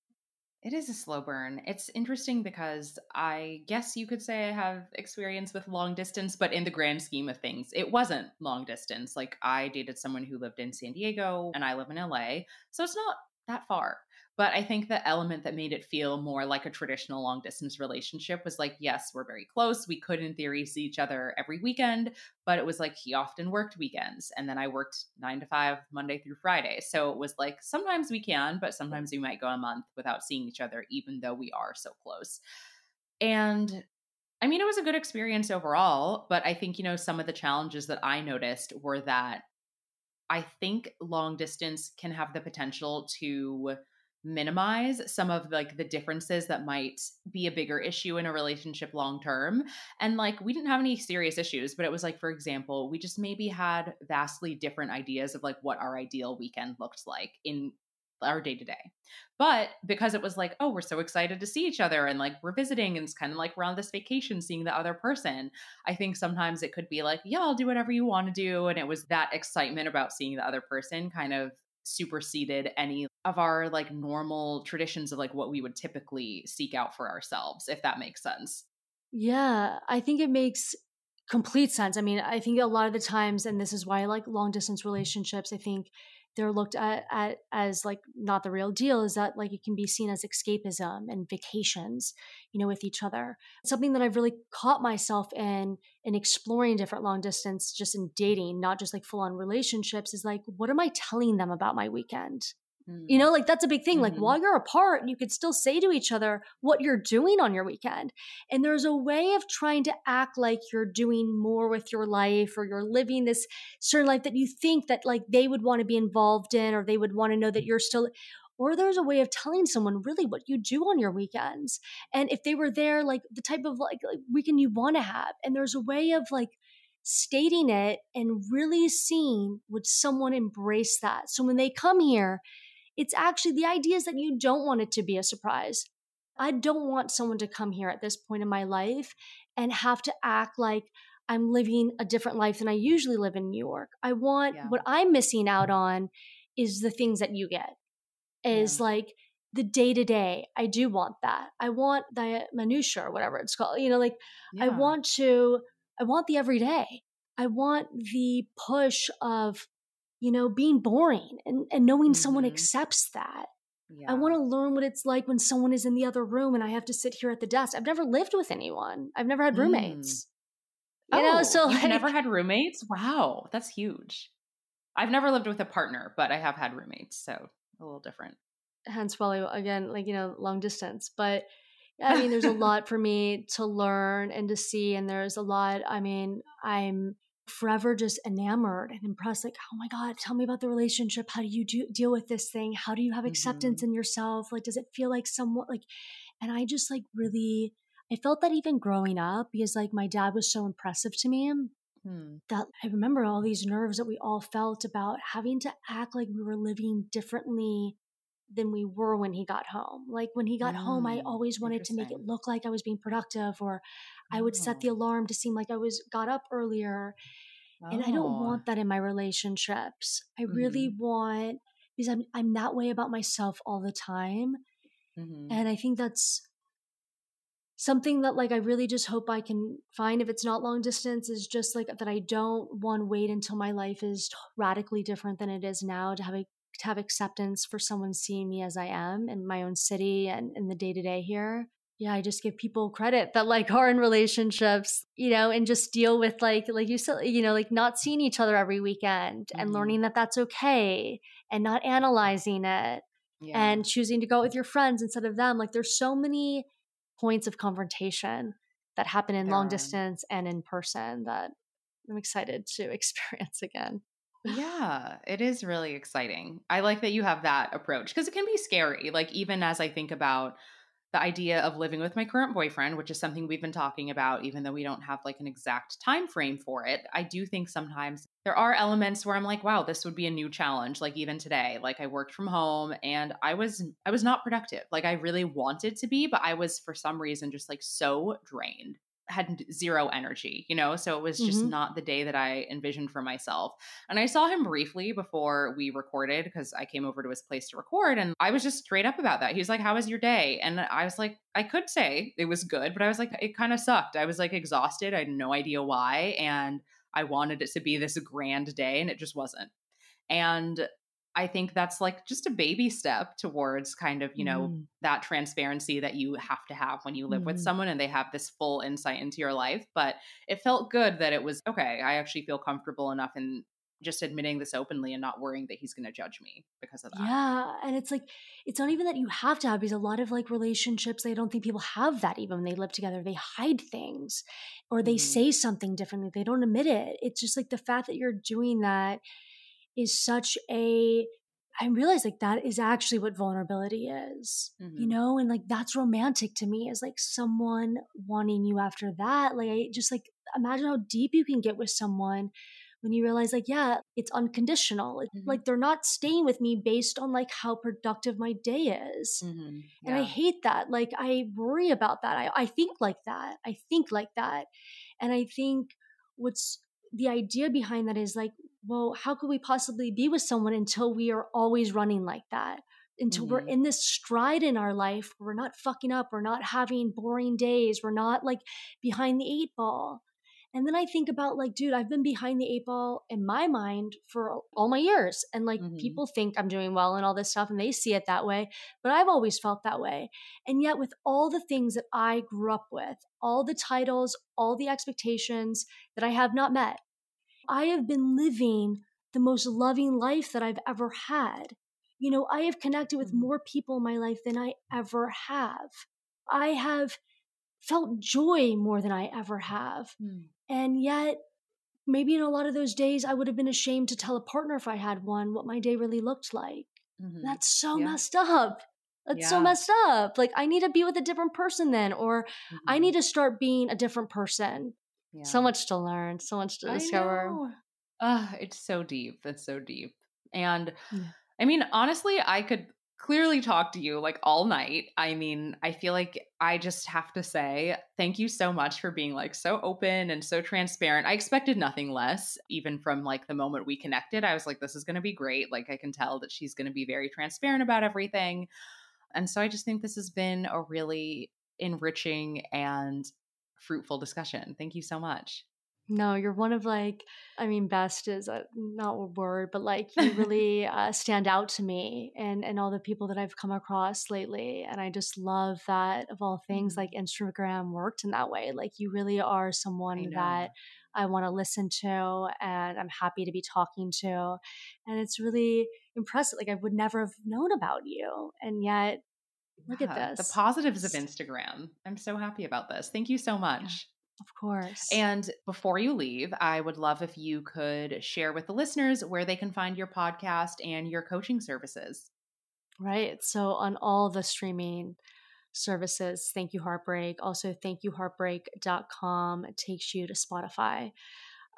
It is a slow burn. It's interesting because I guess you could say I have experience with long distance, but in the grand scheme of things, it wasn't long distance. Like I dated someone who lived in San Diego and I live in LA. So it's not that far. But I think the element that made it feel more like a traditional long distance relationship was like, yes, we're very close. We could, in theory, see each other every weekend, but it was like he often worked weekends. And then I worked nine to five, Monday through Friday. So it was like sometimes we can, but sometimes we might go a month without seeing each other, even though we are so close. And I mean, it was a good experience overall, but I think, you know, some of the challenges that I noticed were that I think long distance can have the potential to minimize some of like the differences that might be a bigger issue in a relationship long term and like we didn't have any serious issues but it was like for example we just maybe had vastly different ideas of like what our ideal weekend looked like in our day to day. But because it was like, oh, we're so excited to see each other and like we're visiting and it's kind of like we're on this vacation seeing the other person, I think sometimes it could be like, yeah, I'll do whatever you want to do. And it was that excitement about seeing the other person kind of superseded any of our like normal traditions of like what we would typically seek out for ourselves, if that makes sense. Yeah, I think it makes complete sense. I mean, I think a lot of the times, and this is why I like long distance relationships, I think they're looked at, at as like not the real deal is that like it can be seen as escapism and vacations you know with each other. Something that i've really caught myself in in exploring different long distance just in dating not just like full on relationships is like what am i telling them about my weekend Mm. You know, like that's a big thing. Mm-hmm. Like while you're apart, you could still say to each other what you're doing on your weekend. And there's a way of trying to act like you're doing more with your life or you're living this certain life that you think that like they would want to be involved in or they would want to know that you're still or there's a way of telling someone really what you do on your weekends and if they were there like the type of like, like weekend you want to have and there's a way of like stating it and really seeing would someone embrace that so when they come here it's actually the idea is that you don't want it to be a surprise. I don't want someone to come here at this point in my life and have to act like I'm living a different life than I usually live in New York. I want yeah. what I'm missing out on is the things that you get. Is yeah. like the day to day. I do want that. I want the minutia or whatever it's called. You know, like yeah. I want to I want the everyday. I want the push of you know, being boring and, and knowing mm-hmm. someone accepts that. Yeah. I want to learn what it's like when someone is in the other room and I have to sit here at the desk. I've never lived with anyone. I've never had roommates. Mm. You oh, know, so like, never had roommates? Wow, that's huge. I've never lived with a partner, but I have had roommates, so a little different. Hence, probably again, like you know, long distance. But I mean, there's a lot for me to learn and to see, and there's a lot. I mean, I'm forever just enamored and impressed like oh my god tell me about the relationship how do you do, deal with this thing how do you have acceptance mm-hmm. in yourself like does it feel like someone like and i just like really i felt that even growing up because like my dad was so impressive to me hmm. that i remember all these nerves that we all felt about having to act like we were living differently than we were when he got home. Like when he got mm, home, I mm, always wanted to make it look like I was being productive or I would set the oh. alarm to seem like I was got up earlier. Oh. And I don't oh. want that in my relationships. I mm-hmm. really want because I'm I'm that way about myself all the time. Mm-hmm. And I think that's something that like I really just hope I can find if it's not long distance is just like that I don't want to wait until my life is radically different than it is now to have a to have acceptance for someone seeing me as I am in my own city and in the day to day here yeah, I just give people credit that like are in relationships, you know, and just deal with like, like you said, you know, like not seeing each other every weekend mm-hmm. and learning that that's okay and not analyzing it yeah. and choosing to go with your friends instead of them. Like there's so many points of confrontation that happen in long distance and in person that I'm excited to experience again. Yeah, it is really exciting. I like that you have that approach because it can be scary. Like, even as I think about the idea of living with my current boyfriend which is something we've been talking about even though we don't have like an exact time frame for it i do think sometimes there are elements where i'm like wow this would be a new challenge like even today like i worked from home and i was i was not productive like i really wanted to be but i was for some reason just like so drained had zero energy, you know? So it was just mm-hmm. not the day that I envisioned for myself. And I saw him briefly before we recorded because I came over to his place to record and I was just straight up about that. He was like, How was your day? And I was like, I could say it was good, but I was like, it kind of sucked. I was like exhausted. I had no idea why. And I wanted it to be this grand day and it just wasn't. And I think that's like just a baby step towards kind of, you know, mm. that transparency that you have to have when you live mm. with someone and they have this full insight into your life. But it felt good that it was okay. I actually feel comfortable enough in just admitting this openly and not worrying that he's going to judge me because of that. Yeah. And it's like, it's not even that you have to have, because a lot of like relationships, I don't think people have that even when they live together. They hide things or they mm. say something differently. They don't admit it. It's just like the fact that you're doing that is such a I realize like that is actually what vulnerability is, mm-hmm. you know, and like that's romantic to me is like someone wanting you after that. Like, I just like imagine how deep you can get with someone when you realize like yeah it's unconditional mm-hmm. like they're not staying with me based on like how productive my day is mm-hmm. yeah. and i hate that like i worry about that I, I think like that i think like that and i think what's the idea behind that is like well how could we possibly be with someone until we are always running like that until mm-hmm. we're in this stride in our life we're not fucking up we're not having boring days we're not like behind the eight ball and then I think about like, dude, I've been behind the eight ball in my mind for all my years. And like mm-hmm. people think I'm doing well and all this stuff and they see it that way. But I've always felt that way. And yet, with all the things that I grew up with, all the titles, all the expectations that I have not met, I have been living the most loving life that I've ever had. You know, I have connected with mm-hmm. more people in my life than I ever have. I have felt joy more than I ever have. Mm. And yet, maybe in a lot of those days, I would have been ashamed to tell a partner if I had one what my day really looked like. Mm-hmm. That's so yeah. messed up. That's yeah. so messed up. Like, I need to be with a different person then, or mm-hmm. I need to start being a different person. Yeah. So much to learn, so much to discover. Uh, it's so deep. It's so deep. And I mean, honestly, I could clearly talk to you like all night. I mean, I feel like I just have to say thank you so much for being like so open and so transparent. I expected nothing less, even from like the moment we connected. I was like, this is going to be great. Like, I can tell that she's going to be very transparent about everything. And so I just think this has been a really enriching and fruitful discussion. Thank you so much. No, you're one of like, I mean, best is a, not a word, but like you really uh, stand out to me and and all the people that I've come across lately, and I just love that of all things, like mm-hmm. Instagram worked in that way. Like you really are someone I that I want to listen to, and I'm happy to be talking to, and it's really impressive. Like I would never have known about you, and yet look yeah, at this. The positives of Instagram. I'm so happy about this. Thank you so much. Yeah. Of course. And before you leave, I would love if you could share with the listeners where they can find your podcast and your coaching services. Right. So, on all the streaming services, Thank You Heartbreak, also thankyouheartbreak.com takes you to Spotify.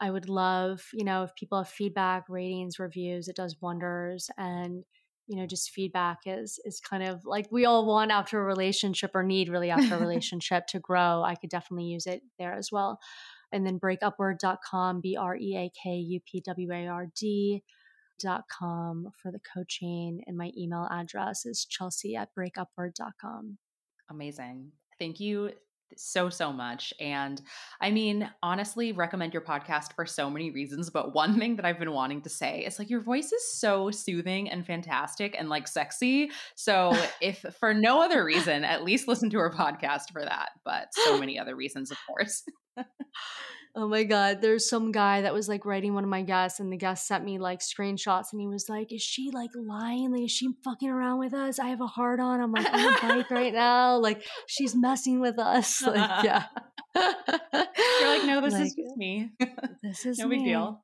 I would love, you know, if people have feedback, ratings, reviews, it does wonders. And you know just feedback is is kind of like we all want after a relationship or need really after a relationship to grow i could definitely use it there as well. And then breakupward.com b-r-e-a-k-u-p-w-a-r-d dot com for the coaching and my email address is chelsea at breakupward.com amazing. Thank you so so much and i mean honestly recommend your podcast for so many reasons but one thing that i've been wanting to say is like your voice is so soothing and fantastic and like sexy so if for no other reason at least listen to her podcast for that but so many other reasons of course Oh my god, there's some guy that was like writing one of my guests, and the guest sent me like screenshots, and he was like, "Is she like lying? Like, is she fucking around with us? I have a heart on. I'm like on a bike right now. Like, she's messing with us. Like, yeah." You're like, no, this like, is just me. This is no me. big deal.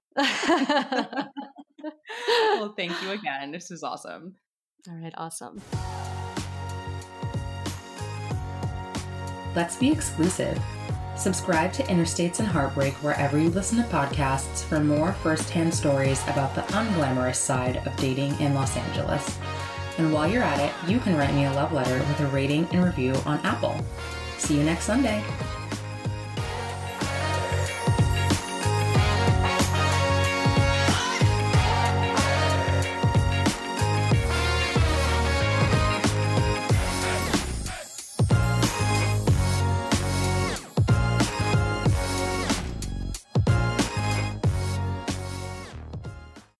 well, thank you again. This is awesome. All right, awesome. Let's be exclusive. Subscribe to Interstates and Heartbreak wherever you listen to podcasts for more firsthand stories about the unglamorous side of dating in Los Angeles. And while you're at it, you can write me a love letter with a rating and review on Apple. See you next Sunday.